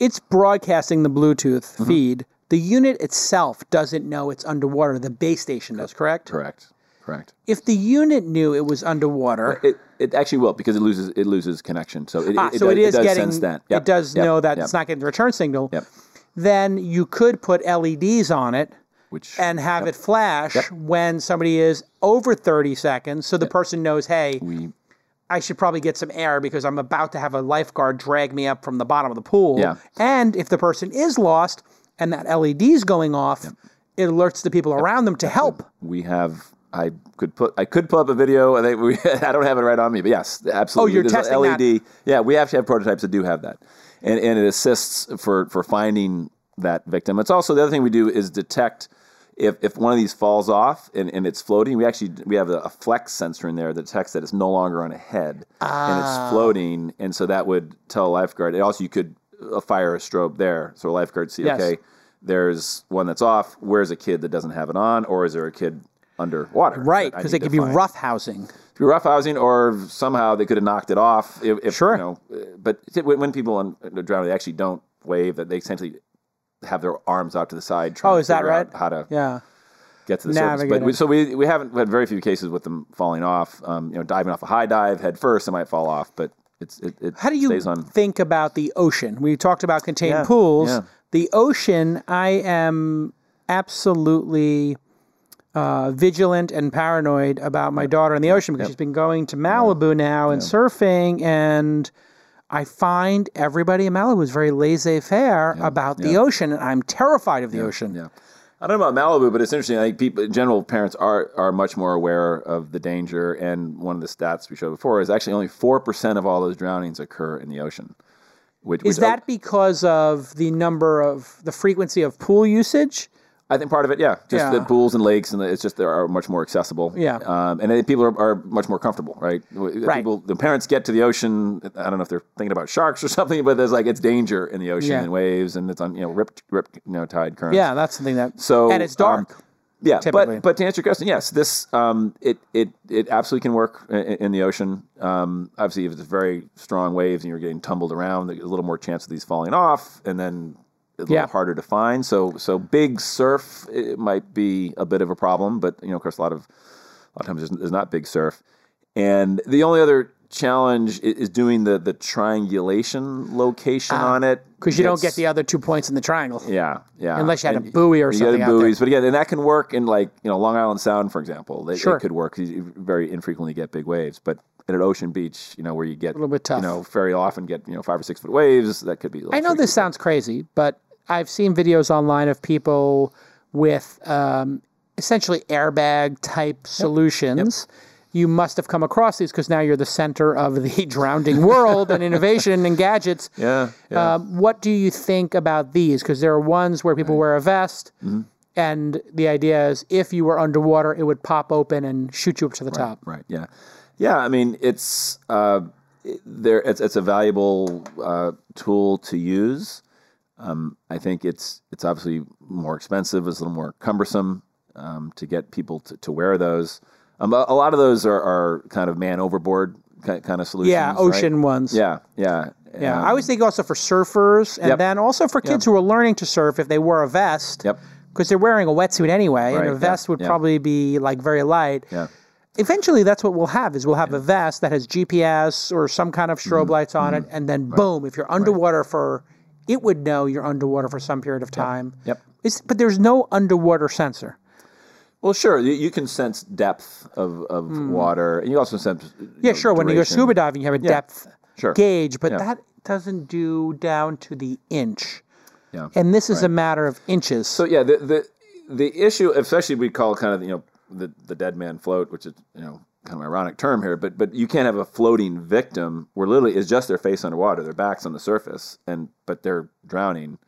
it's broadcasting the Bluetooth Mm-hmm. feed, the unit itself doesn't know it's underwater. The base station does, correct? correct, correct. If the unit knew it was underwater, It it actually will because it loses it loses connection. So it, ah, it, so does, it is does getting, sense that. it does yep, know that yep, it's not getting the return signal. Yep. Then you could put LEDs on it Which and have it flash when somebody is over 30 seconds so the person knows, hey, we I should probably get some air because I'm about to have a lifeguard drag me up from the bottom of the pool. Yeah. And if the person is lost and that LED's going off, it alerts the people around them to help. we have I could put I could pull up a video. I think we (laughs) I don't have it right on me, but yes, absolutely. Oh, you're There's testing LED. Yeah, we actually have prototypes that do have that, and and it assists for for finding that victim. It's also the other thing we do is detect. If, if one of these falls off and, and it's floating, we actually we have a, a flex sensor in there that detects that it's no longer on a head and Ah. it's floating, and so that would tell a lifeguard. And also, you could uh, fire a strobe there, so a lifeguard see Yes. okay, there's one that's off. Where's a kid that doesn't have it on, or is there a kid underwater? Right, because it could be find? rough housing. Could be rough housing, or somehow they could have knocked it off. If, if Sure. you know, uh, but when, people on drown, they actually don't wave. That they essentially have their arms out to the side. Trying Oh, to is that figure out right? How to Yeah. get to the surface. But we, so we we haven't had very few cases with them falling off. Um, you know, diving off a high dive head first, it might fall off, but it's it, it How do you think about the ocean? We talked about contained Yeah, pools. yeah. The ocean, I am absolutely uh, vigilant and paranoid about my daughter in the ocean because she's been going to Malibu now and surfing, and I find everybody in Malibu is very laissez-faire about the ocean, and I'm terrified of the ocean. Yeah. I don't know about Malibu, but it's interesting. I think people, general, parents are are much more aware of the danger. And one of the stats we showed before is actually only four percent of all those drownings occur in the ocean. Which, Is which- that because of the number of the frequency of pool usage? I think part of it, yeah, just Yeah. the pools and lakes, and the, it's just they are much more accessible. Yeah. um, and people are, are much more comfortable, right? Right. People, the parents get to the ocean. I don't know if they're thinking about sharks or (laughs) something, but there's like it's danger in the ocean Yeah. and waves, and it's on you know ripped, ripped, you know, tide currents. Yeah, that's something that. So and it's dark. um, yeah, typically. but but to answer your question, yes, this um, it it it absolutely can work in, in the ocean. Um, obviously, if it's very strong waves and you're getting tumbled around, there's a little more chance of these falling off, and then a little Yeah. harder to find. So so big surf it might be a bit of a problem, but you know, of course, a lot of a lot of times there's, there's not big surf, and the only other challenge is doing the the triangulation location ah, on it because you don't get the other two points in the triangle. yeah, yeah. Unless you had a buoy or you something there. buoys, but again, and that can work in like you know Long Island Sound, for example. They, Sure. It could work. You very infrequently get big waves, but at an ocean beach, you know, where you get a little bit tough. You know, very often get you know five or six foot waves. That could be. I know this sounds crazy, but I've seen videos online of people with um, essentially airbag type solutions. You must have come across these because now you're the center of the (laughs) drowning world and innovation and gadgets. Yeah, yeah. Um, what do you think about these? Because there are ones where people wear a vest, Mm-hmm. and the idea is if you were underwater, it would pop open and shoot you up to the top. Right. Yeah. Yeah. I mean, it's uh, there. It's, it's a valuable uh, tool to use. Um, I think it's it's obviously more expensive. It's a little more cumbersome um, to get people to, to wear those. Um, a, a lot of those are, are kind of man overboard kind, kind of solutions. Yeah, right? ocean ones. Yeah. Yeah. Yeah, Um, I always think also for surfers, and Yep. then also for kids who are learning to surf, if they wore a vest, Yep. because they're wearing a wetsuit anyway, and Right, a yeah, vest would yeah. probably be like very light. Yeah. Eventually, that's what we'll have is we'll have a vest that has GPS or some kind of strobe Mm-hmm. lights on it, and then boom, if you're underwater for, it would know you're underwater for some period of time. Yep. It's, but there's no underwater sensor. Well, sure. You, you can sense depth of, of water, and you also sense. you. Yeah, know, sure. When you go scuba diving, you have a depth Sure. gauge, but Yeah. that doesn't do down to the inch. Yeah. And this is a matter of inches. So yeah, the the the issue, especially we call kind of you know the the dead man float, which is you know kind of an ironic term here, but but you can't have a floating victim where literally it's just their face underwater, their backs on the surface, and but they're drowning,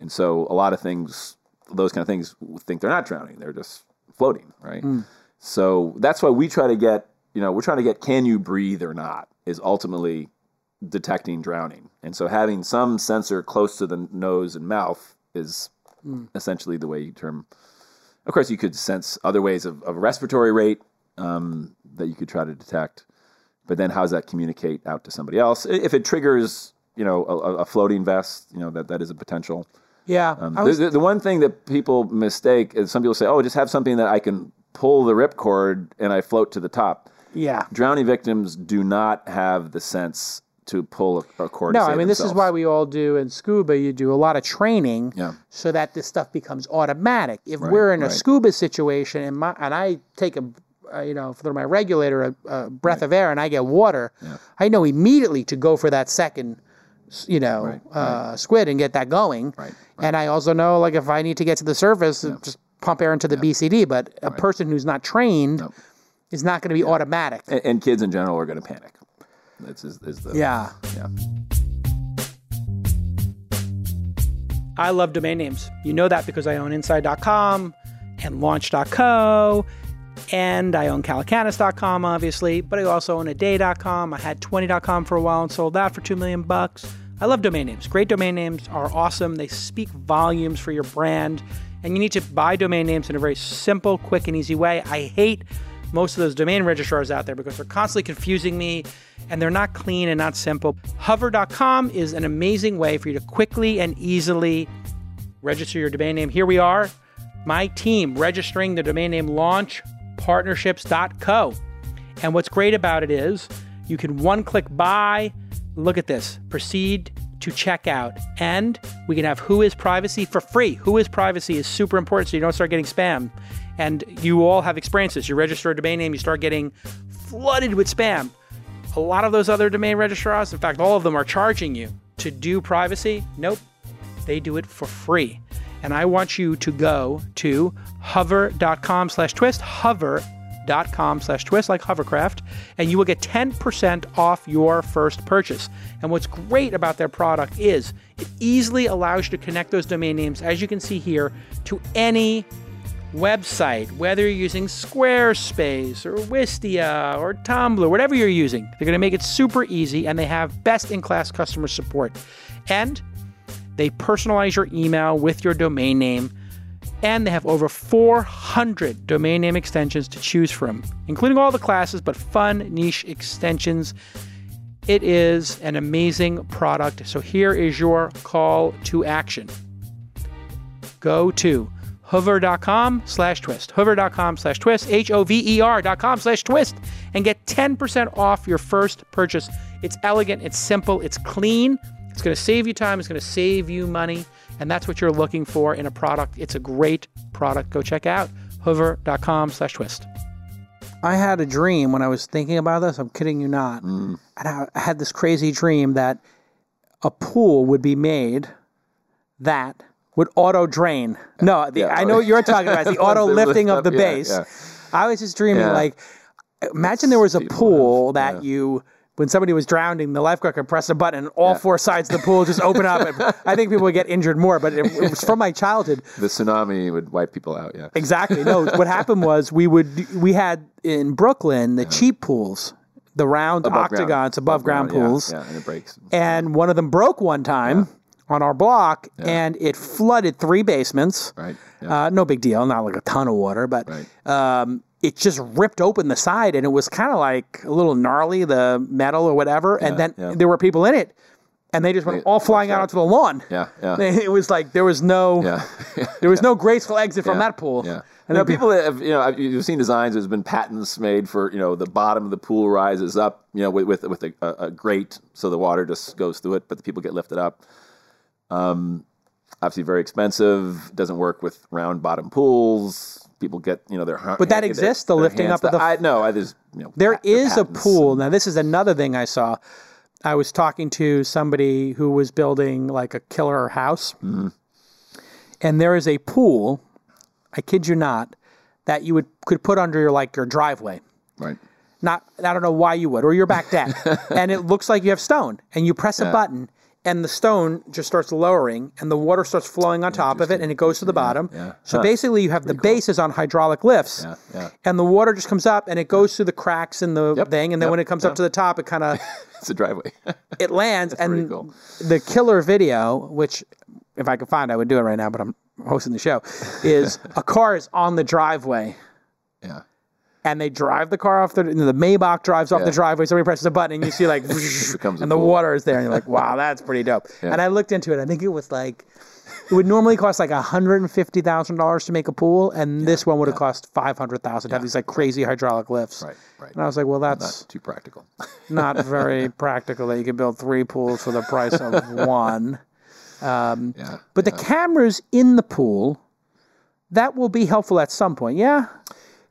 and so a lot of things, those kind of things, think they're not drowning, they're just floating, right? Hmm. So that's why we try to get you know we're trying to get can you breathe or not is ultimately detecting drowning. And so having some sensor close to the nose and mouth is hmm. essentially the way you term. Of course, you could sense other ways of, of respiratory rate um, that you could try to detect. But then how does that communicate out to somebody else? If it triggers, you know, a, a floating vest, you know, that, that is a potential. yeah. Um, was, the, the, the one thing that people mistake is some people say, oh, just have something that I can pull the ripcord and I float to the top yeah. drowning victims do not have the sense to pull a, a cord. No, I mean, this is why we all do in scuba, you do a lot of training Yeah. so that this stuff becomes automatic. If we're in a scuba situation and, my, and I take a, uh, you know, through my regulator, a, a breath of air and I get water, I know immediately to go for that second, you know, uh, squid and get that going. Right, And I also know, like, if I need to get to the surface, just pump air into the BCD. But a person who's not trained is not going to be automatic. and, and kids in general are going to panic. That's is, is the uh, Yeah. yeah. I love domain names. You know that because I own inside.com and launch.co and I own calacanis.com obviously, but I also own a day.com. I had 20.com for a while and sold that for 2 million bucks. I love domain names. Great domain names are awesome. They speak volumes for your brand and you need to buy domain names in a very simple, quick and easy way. I hate most of those domain registrars out there because they're constantly confusing me and they're not clean and not simple. Hover.com is an amazing way for you to quickly and easily register your domain name. Here we are, my team registering the domain name launchpartnerships.co. And what's great about it is you can one click buy, look at this, proceed to check out. And we can have WHOIS Privacy for free. WHOIS Privacy is super important so you don't start getting spam. And you all have experiences. You register a domain name, you start getting flooded with spam. A lot of those other domain registrars, in fact, all of them are charging you to do privacy. Nope, they do it for free. And I want you to go to hover.com slash twist, hover.com slash twist, like hovercraft, and you will get 10% off your first purchase. And what's great about their product is it easily allows you to connect those domain names, as you can see here, to any website, whether you're using Squarespace or Wistia or Tumblr, whatever you're using. They're going to make it super easy and they have best in class customer support. And they personalize your email with your domain name. And they have over 400 domain name extensions to choose from, including all the classes, but fun niche extensions. It is an amazing product. So here is your call to action. Go to hover.com slash twist. Hover.com slash twist, H O V E R.com slash twist, and get 10% off your first purchase. It's elegant, it's simple, it's clean. It's going to save you time, it's going to save you money, and that's what you're looking for in a product. It's a great product. Go check out hover.com slash twist. I had a dream when I was thinking about this. I'm kidding you not. Hmm. And I I had this crazy dream that a pool would be made that would auto drain. No, the, Yeah, I know what you're talking about. The (laughs) auto lifting of the yeah, base. yeah. I was just dreaming Yeah. like, imagine there was a pool that yeah. you. When somebody was drowning, the lifeguard could press a button and all four sides of the pool just open up. And (laughs) I think people would get injured more, but it, it was from my childhood. The tsunami would wipe people out. Yeah. Exactly. No, what happened was we would we had in Brooklyn the uh-huh. cheap pools, the round Above ground. octagons above, ground, yeah, pools, Yeah, and it breaks. and one of them broke one time on our block, and it flooded three basements. Right. Yeah. Uh, no big deal, not like a ton of water, but Right. um, it just ripped open the side, and it was kind of like a little gnarly, the metal or whatever. and then yeah. there were people in it, and they just went They- all flying out onto the lawn. yeah. Yeah. (laughs) It was like there was no Yeah. (laughs) there was no graceful exit from that pool. Yeah. And there are people that have, you know, you've seen designs. There's been patents made for, you know, the bottom of the pool rises up, you know, with with, with a, a grate, so the water just goes through it, but the people get lifted up. Um, obviously very expensive. Doesn't work with round bottom pools. People get, you know, their. But that exists, the lifting up of the- I no, I just you know. There the a pool. Now, this is another thing I saw. I was talking to somebody who was building like a killer house, Mm-hmm. and there is a pool. I kid you not, that you would could put under your like your driveway. Right. Not I don't know why you would or your back deck, (laughs) and it looks like you have stone, and you press a button. And the stone just starts lowering, and the water starts flowing on top of it, and it goes to the bottom. yeah. So Huh. basically, you have the bases on hydraulic lifts, Yeah. Yeah. and the water just comes up and it goes through the cracks in the Yep, thing and then yep, when it comes up to the top it kind of (laughs) It's a driveway. (laughs) it lands pretty and cool. the killer video which if i could find i would do it right now but i'm hosting the show is (laughs) a car is on the driveway yeah. And they drive the car off the the maybach drives off Yeah. the driveway somebody presses a button and you see like (laughs) and the pool. water is there and you're like (laughs) wow that's pretty dope and i looked into it i think it was like it would normally cost like $150,000 to make a pool, and this one would have cost 500000 to have these like crazy hydraulic lifts. Right. Right. And I was like, well, that's Not too practical. (laughs) not very practical that you can build three pools for the price of one. Um, yeah. But the cameras in the pool, that will be helpful at some point. Yeah.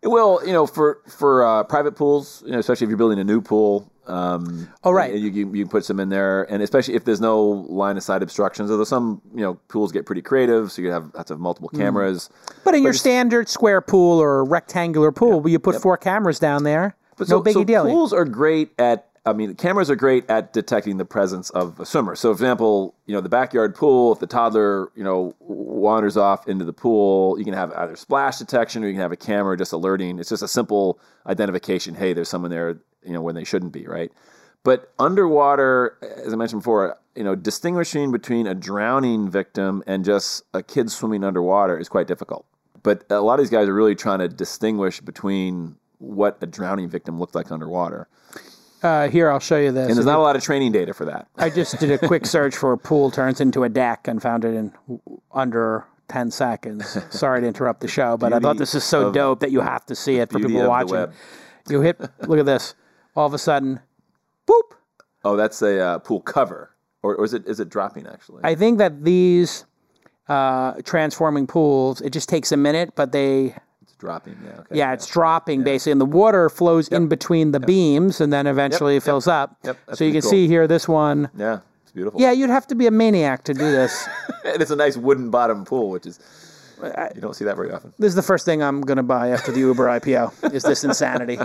It will, you know, for for uh, private pools, you know, especially if you're building a new pool. Um, Oh, right. and You, you you can put some in there, and especially if there's no line of sight obstructions. Although some you know pools get pretty creative, so you have have to have multiple Mm. cameras. But in your standard square pool or rectangular pool, you put four cameras down there. But no so, biggie so deal. Pools are great at. I mean, cameras are great at detecting the presence of a swimmer. So, for example, you know, the backyard pool, if the toddler, you know, wanders off into the pool, you can have either splash detection or you can have a camera just alerting. It's just a simple identification. Hey, there's someone there, you know, when they shouldn't be, right? But underwater, as I mentioned before, you know, distinguishing between a drowning victim and just a kid swimming underwater is quite difficult. But a lot of these guys are really trying to distinguish between what a drowning victim looked like underwater. Uh, here, I'll show you this. And there's not a lot of training data for that. I just did a quick (laughs) search for pool turns into a deck and found it in under 10 seconds. (laughs) Sorry to interrupt the show, but I thought this is so dope that you have to see it for people watching. You hit, look at this. All of a sudden, boop. Oh, that's a uh, pool cover. or, or is it is it dropping actually? I think that these uh, transforming pools, it just takes a minute, but they, dropping. Yeah. Okay. yeah, it's dropping basically, and the water flows in between the beams, and then eventually it fills up. Yep, that's So you can cool. see here, this one. Yeah. It's beautiful. Yeah, you'd have to be a maniac to do this. (laughs) and it's a nice wooden bottom pool, which is you don't see that very often. this is the first thing I'm going to buy after the Uber IPO. (laughs) Is this insanity?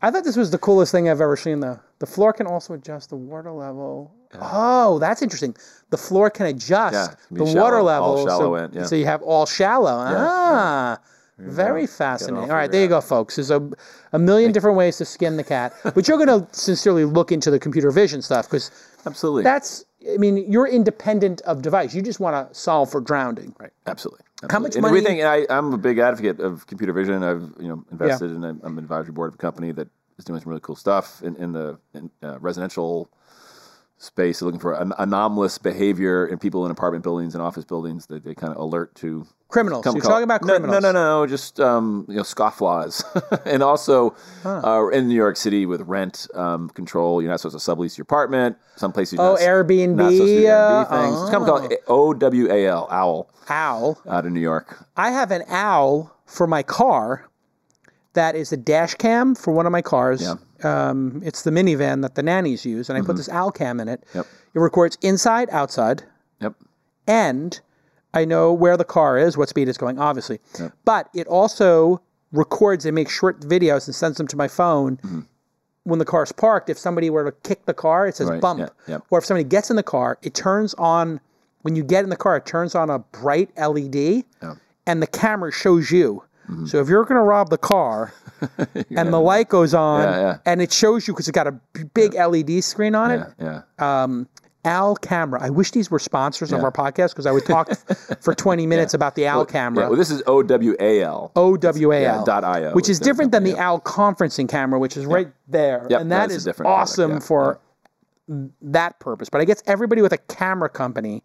I thought this was the coolest thing I've ever seen, though. The floor can also adjust the water level. Oh, that's interesting. The floor can adjust Yeah, can the be water level. shallow so, end, yeah. so you have all shallow. ah, very fascinating. All right, there you go, folks. There's a, a million different ways to skin the cat, (laughs) but you're going to sincerely look into the computer vision stuff because Absolutely. that's. I mean, you're independent of device. You just want to solve for drowning. Right. Absolutely. How much Absolutely. money- And we think, and I, I'm a big advocate of computer vision. I've you know invested in. A, I'm an advisory board of a company that is doing some really cool stuff in, in the in, uh, residential space, looking for an anomalous behavior in people in apartment buildings and office buildings that they kind of alert to. Criminals. come You're talking about No, criminals. No, no, no, just um, you know scofflaws, (laughs) and also uh, in New York City with rent um, control. You're not supposed to sublease your apartment. Some places Oh, not, Airbnb, not supposed to do uh, Airbnb things. It's a company called O W A L Owl Owl. out of New York. I have an owl for my car that is a dash cam for one of my cars. Yeah. Um, it's the minivan that the nannies use, and I put this owl cam in it. Yep. It records inside, outside, Yep. and I know where the car is, what speed it's going, obviously. But it also records and makes short videos and sends them to my phone. Mm-hmm. When the car's parked, if somebody were to kick the car, it says Right, bump. yeah, yeah. Or if somebody gets in the car, it turns on. When you get in the car, it turns on a bright LED, and the camera shows you. Mm-hmm. So if you're going to rob the car, (laughs) and the light goes on, and it shows you because it's got a b- big LED screen on it, Yeah. Yeah. Owl Camera. I wish these were sponsors of our podcast because I would talk (laughs) for 20 minutes about the Owl Camera. Yeah, well, this is O W A L. O W A L. Dot .io which is is different than the Owl conferencing camera, which is right there, Yep, and that's different awesome for that purpose. But I guess everybody with a camera company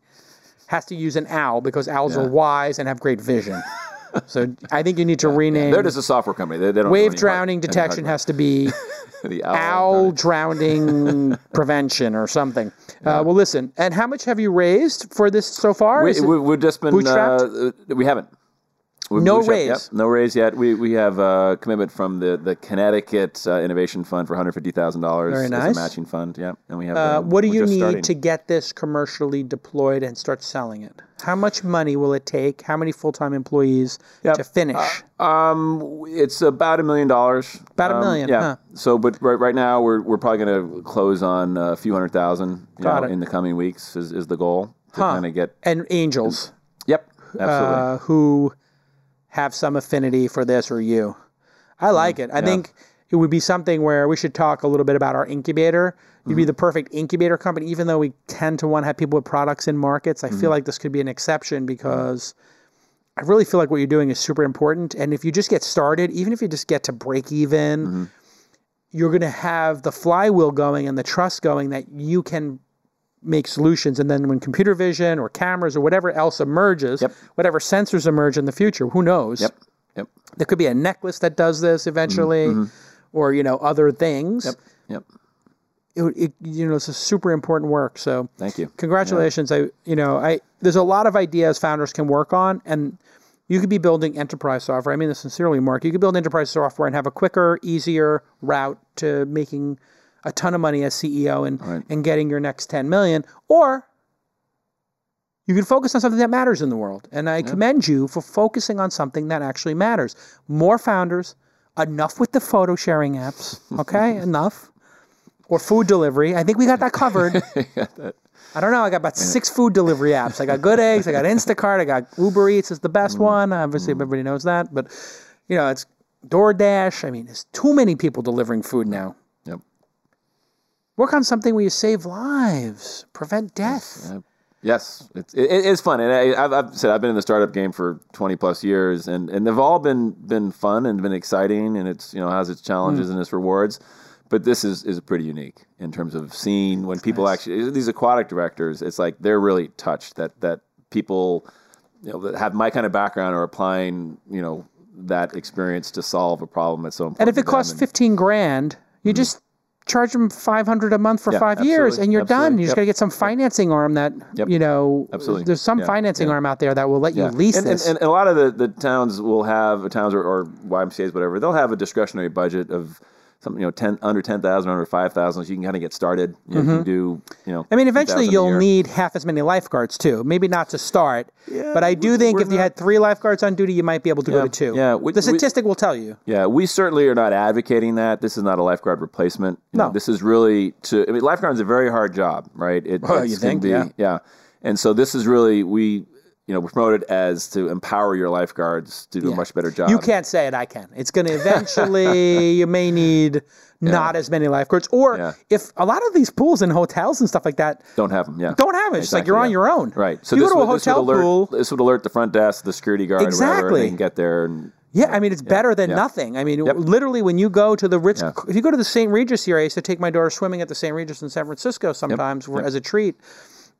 has to use an owl because owls are wise and have great vision. (laughs) so I think you need to rename. They're just a software company. They, they don't Wave drowning hard- detection has to be (laughs) (laughs) the owl drowning (laughs) prevention or something. Uh, well, listen, and how much have you raised for this so far? We, we've just been. Uh, we haven't. We've No bootstrapped, raise? Yep, no raise yet. We we have a commitment from the the Connecticut uh, Innovation Fund for one hundred fifty thousand dollars Very as nice. a matching fund. Yeah, and we have. Uh, um, what do you need starting. to get this commercially deployed and start selling it? How much money will it take? How many full time employees to finish? Um, it's about a million dollars. About a Um, million, Yeah. huh. So, but right, right now we're we're probably going to close on a few hundred thousand. Know, in the coming weeks is, is the goal to Huh. kind of get. and angels Yep. Absolutely. uh, who have some affinity for this or you. I mm, like it. I think it would be something where we should talk a little bit about our incubator. You'd be mm-hmm. the perfect incubator company, even though we tend to want to have people with products in markets. I feel mm-hmm. like this could be an exception because I really feel like what you're doing is super important. And if you just get started, even if you just get to break even, mm-hmm. you're going to have the flywheel going and the trust going that you can make solutions. And then when computer vision or cameras or whatever else emerges, Yep. whatever sensors emerge in the future, who knows? yep. Yep. There could be a necklace that does this eventually, mm-hmm. or you know other things. Yep. Yep. It, it, you know, it's a super important work. So Thank you. congratulations. I you know I there's a lot of ideas founders can work on, and you could be building enterprise software. I mean this sincerely, Mark. You could build enterprise software and have a quicker, easier route to making a ton of money as CEO and Right. and getting your next 10 million, or you can focus on something that matters in the world. And I commend you for focusing on something that actually matters. More founders, enough with the photo sharing apps, okay? (laughs) enough. Or food delivery. I think we got that covered. (laughs) I don't know. I got about six food delivery apps. I got Good Eggs. I got (laughs) Instacart. I got Uber Eats is the best one. Obviously, everybody knows that. But you know, it's DoorDash. I mean, there's too many people delivering food now. Work on something where you save lives, prevent death. Yes, it's it, it is fun, and I, I've, I've said I've been in the startup game for twenty plus years, and, and they've all been been fun and been exciting, and it's you know has its challenges hmm. and its rewards, but this is is pretty unique in terms of seeing when people actually these aquatic directors, it's like they're really touched that that people you know that have my kind of background are applying you know that experience to solve a problem that's so important. And if it costs fifteen grand, you hmm. just charge them 500 a month for Yeah, five years and you're done. absolutely. You just Yep. got to get some financing arm that, Yep. you know, Absolutely. there's some Yeah, financing yeah. arm out there that will let you lease and, this. And, and a lot of the, the towns will have towns or, or YMCA's whatever. They'll have a discretionary budget of something you know ten under ten thousand under five thousand, so you can kind of get started. You, know, you can do you know. Mm-hmm. I mean, eventually you'll need half as many lifeguards too. Maybe not to start, but I do think we're if you had three lifeguards on duty, you might be able to go to two. yeah, we- the we- statistic will tell you. Yeah, we certainly are not advocating that. This is not a lifeguard replacement. You No. know, this is really to. I mean, lifeguard is a very hard job, right? It, it's you think, be, yeah. yeah. And so this is really we, you know, we promote it as to empower your lifeguards to do a much better job. You can't say it. I can. It's going to eventually. (laughs) you may need not as many lifeguards, or Yeah. if a lot of these pools and hotels and stuff like that Don't have them. Yeah. don't have it. It's like you're on your own. Right. So you this go to a would, this hotel alert, pool. This would alert the front desk, the security guard, whatever, Exactly. and they can get there and Yeah, I mean it's better than yeah. nothing. I mean, Yep. literally, when you go to the Ritz, Yeah. if you go to the St. Regis here, I used to take my daughter swimming at the St. Regis in San Francisco sometimes for, as a treat.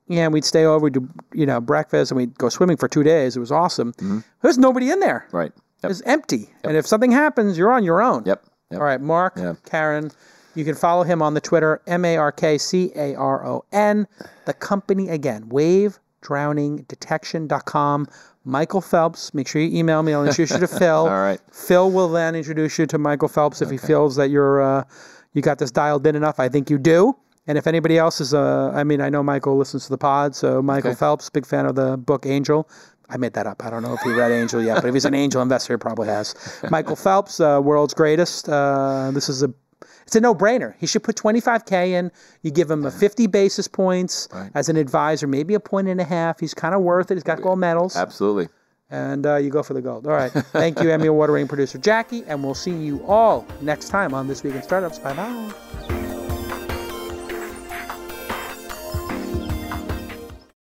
Yeah, and we'd stay over, we'd do you know breakfast, and we'd go swimming for two days. It was awesome. Mm-hmm. There's nobody in there. right. Yep. It's empty, and if something happens, you're on your own. Yep. Yep. All right, Mark, Yeah. Caron, you can follow him on the Twitter, M A R K C A R O N. The company again, Wave Drowning wavedrowningdetection.com. Michael Phelps, make sure you email me. I'll introduce you to (laughs) Phil. All right. Phil will then introduce you to Michael Phelps if he feels that you're uh, you got this dialed in enough. I think you do. And if anybody else is, uh, I mean, I know Michael listens to the pod, so Michael Okay. Phelps, big fan of the book Angel. I made that up. I don't know if he read Angel yet, but if he's an angel investor, he probably has. (laughs) Michael Phelps, uh, world's greatest. Uh, this is a, it's a no-brainer. He should put 25k in. You give him a 50 basis points as an advisor, maybe a point and a half. He's kind of worth it. He's got gold medals, Absolutely. and uh, you go for the gold. All right. Thank you, Emmy Award winning producer Jackie, and we'll see you all next time on this week in startups. Bye bye.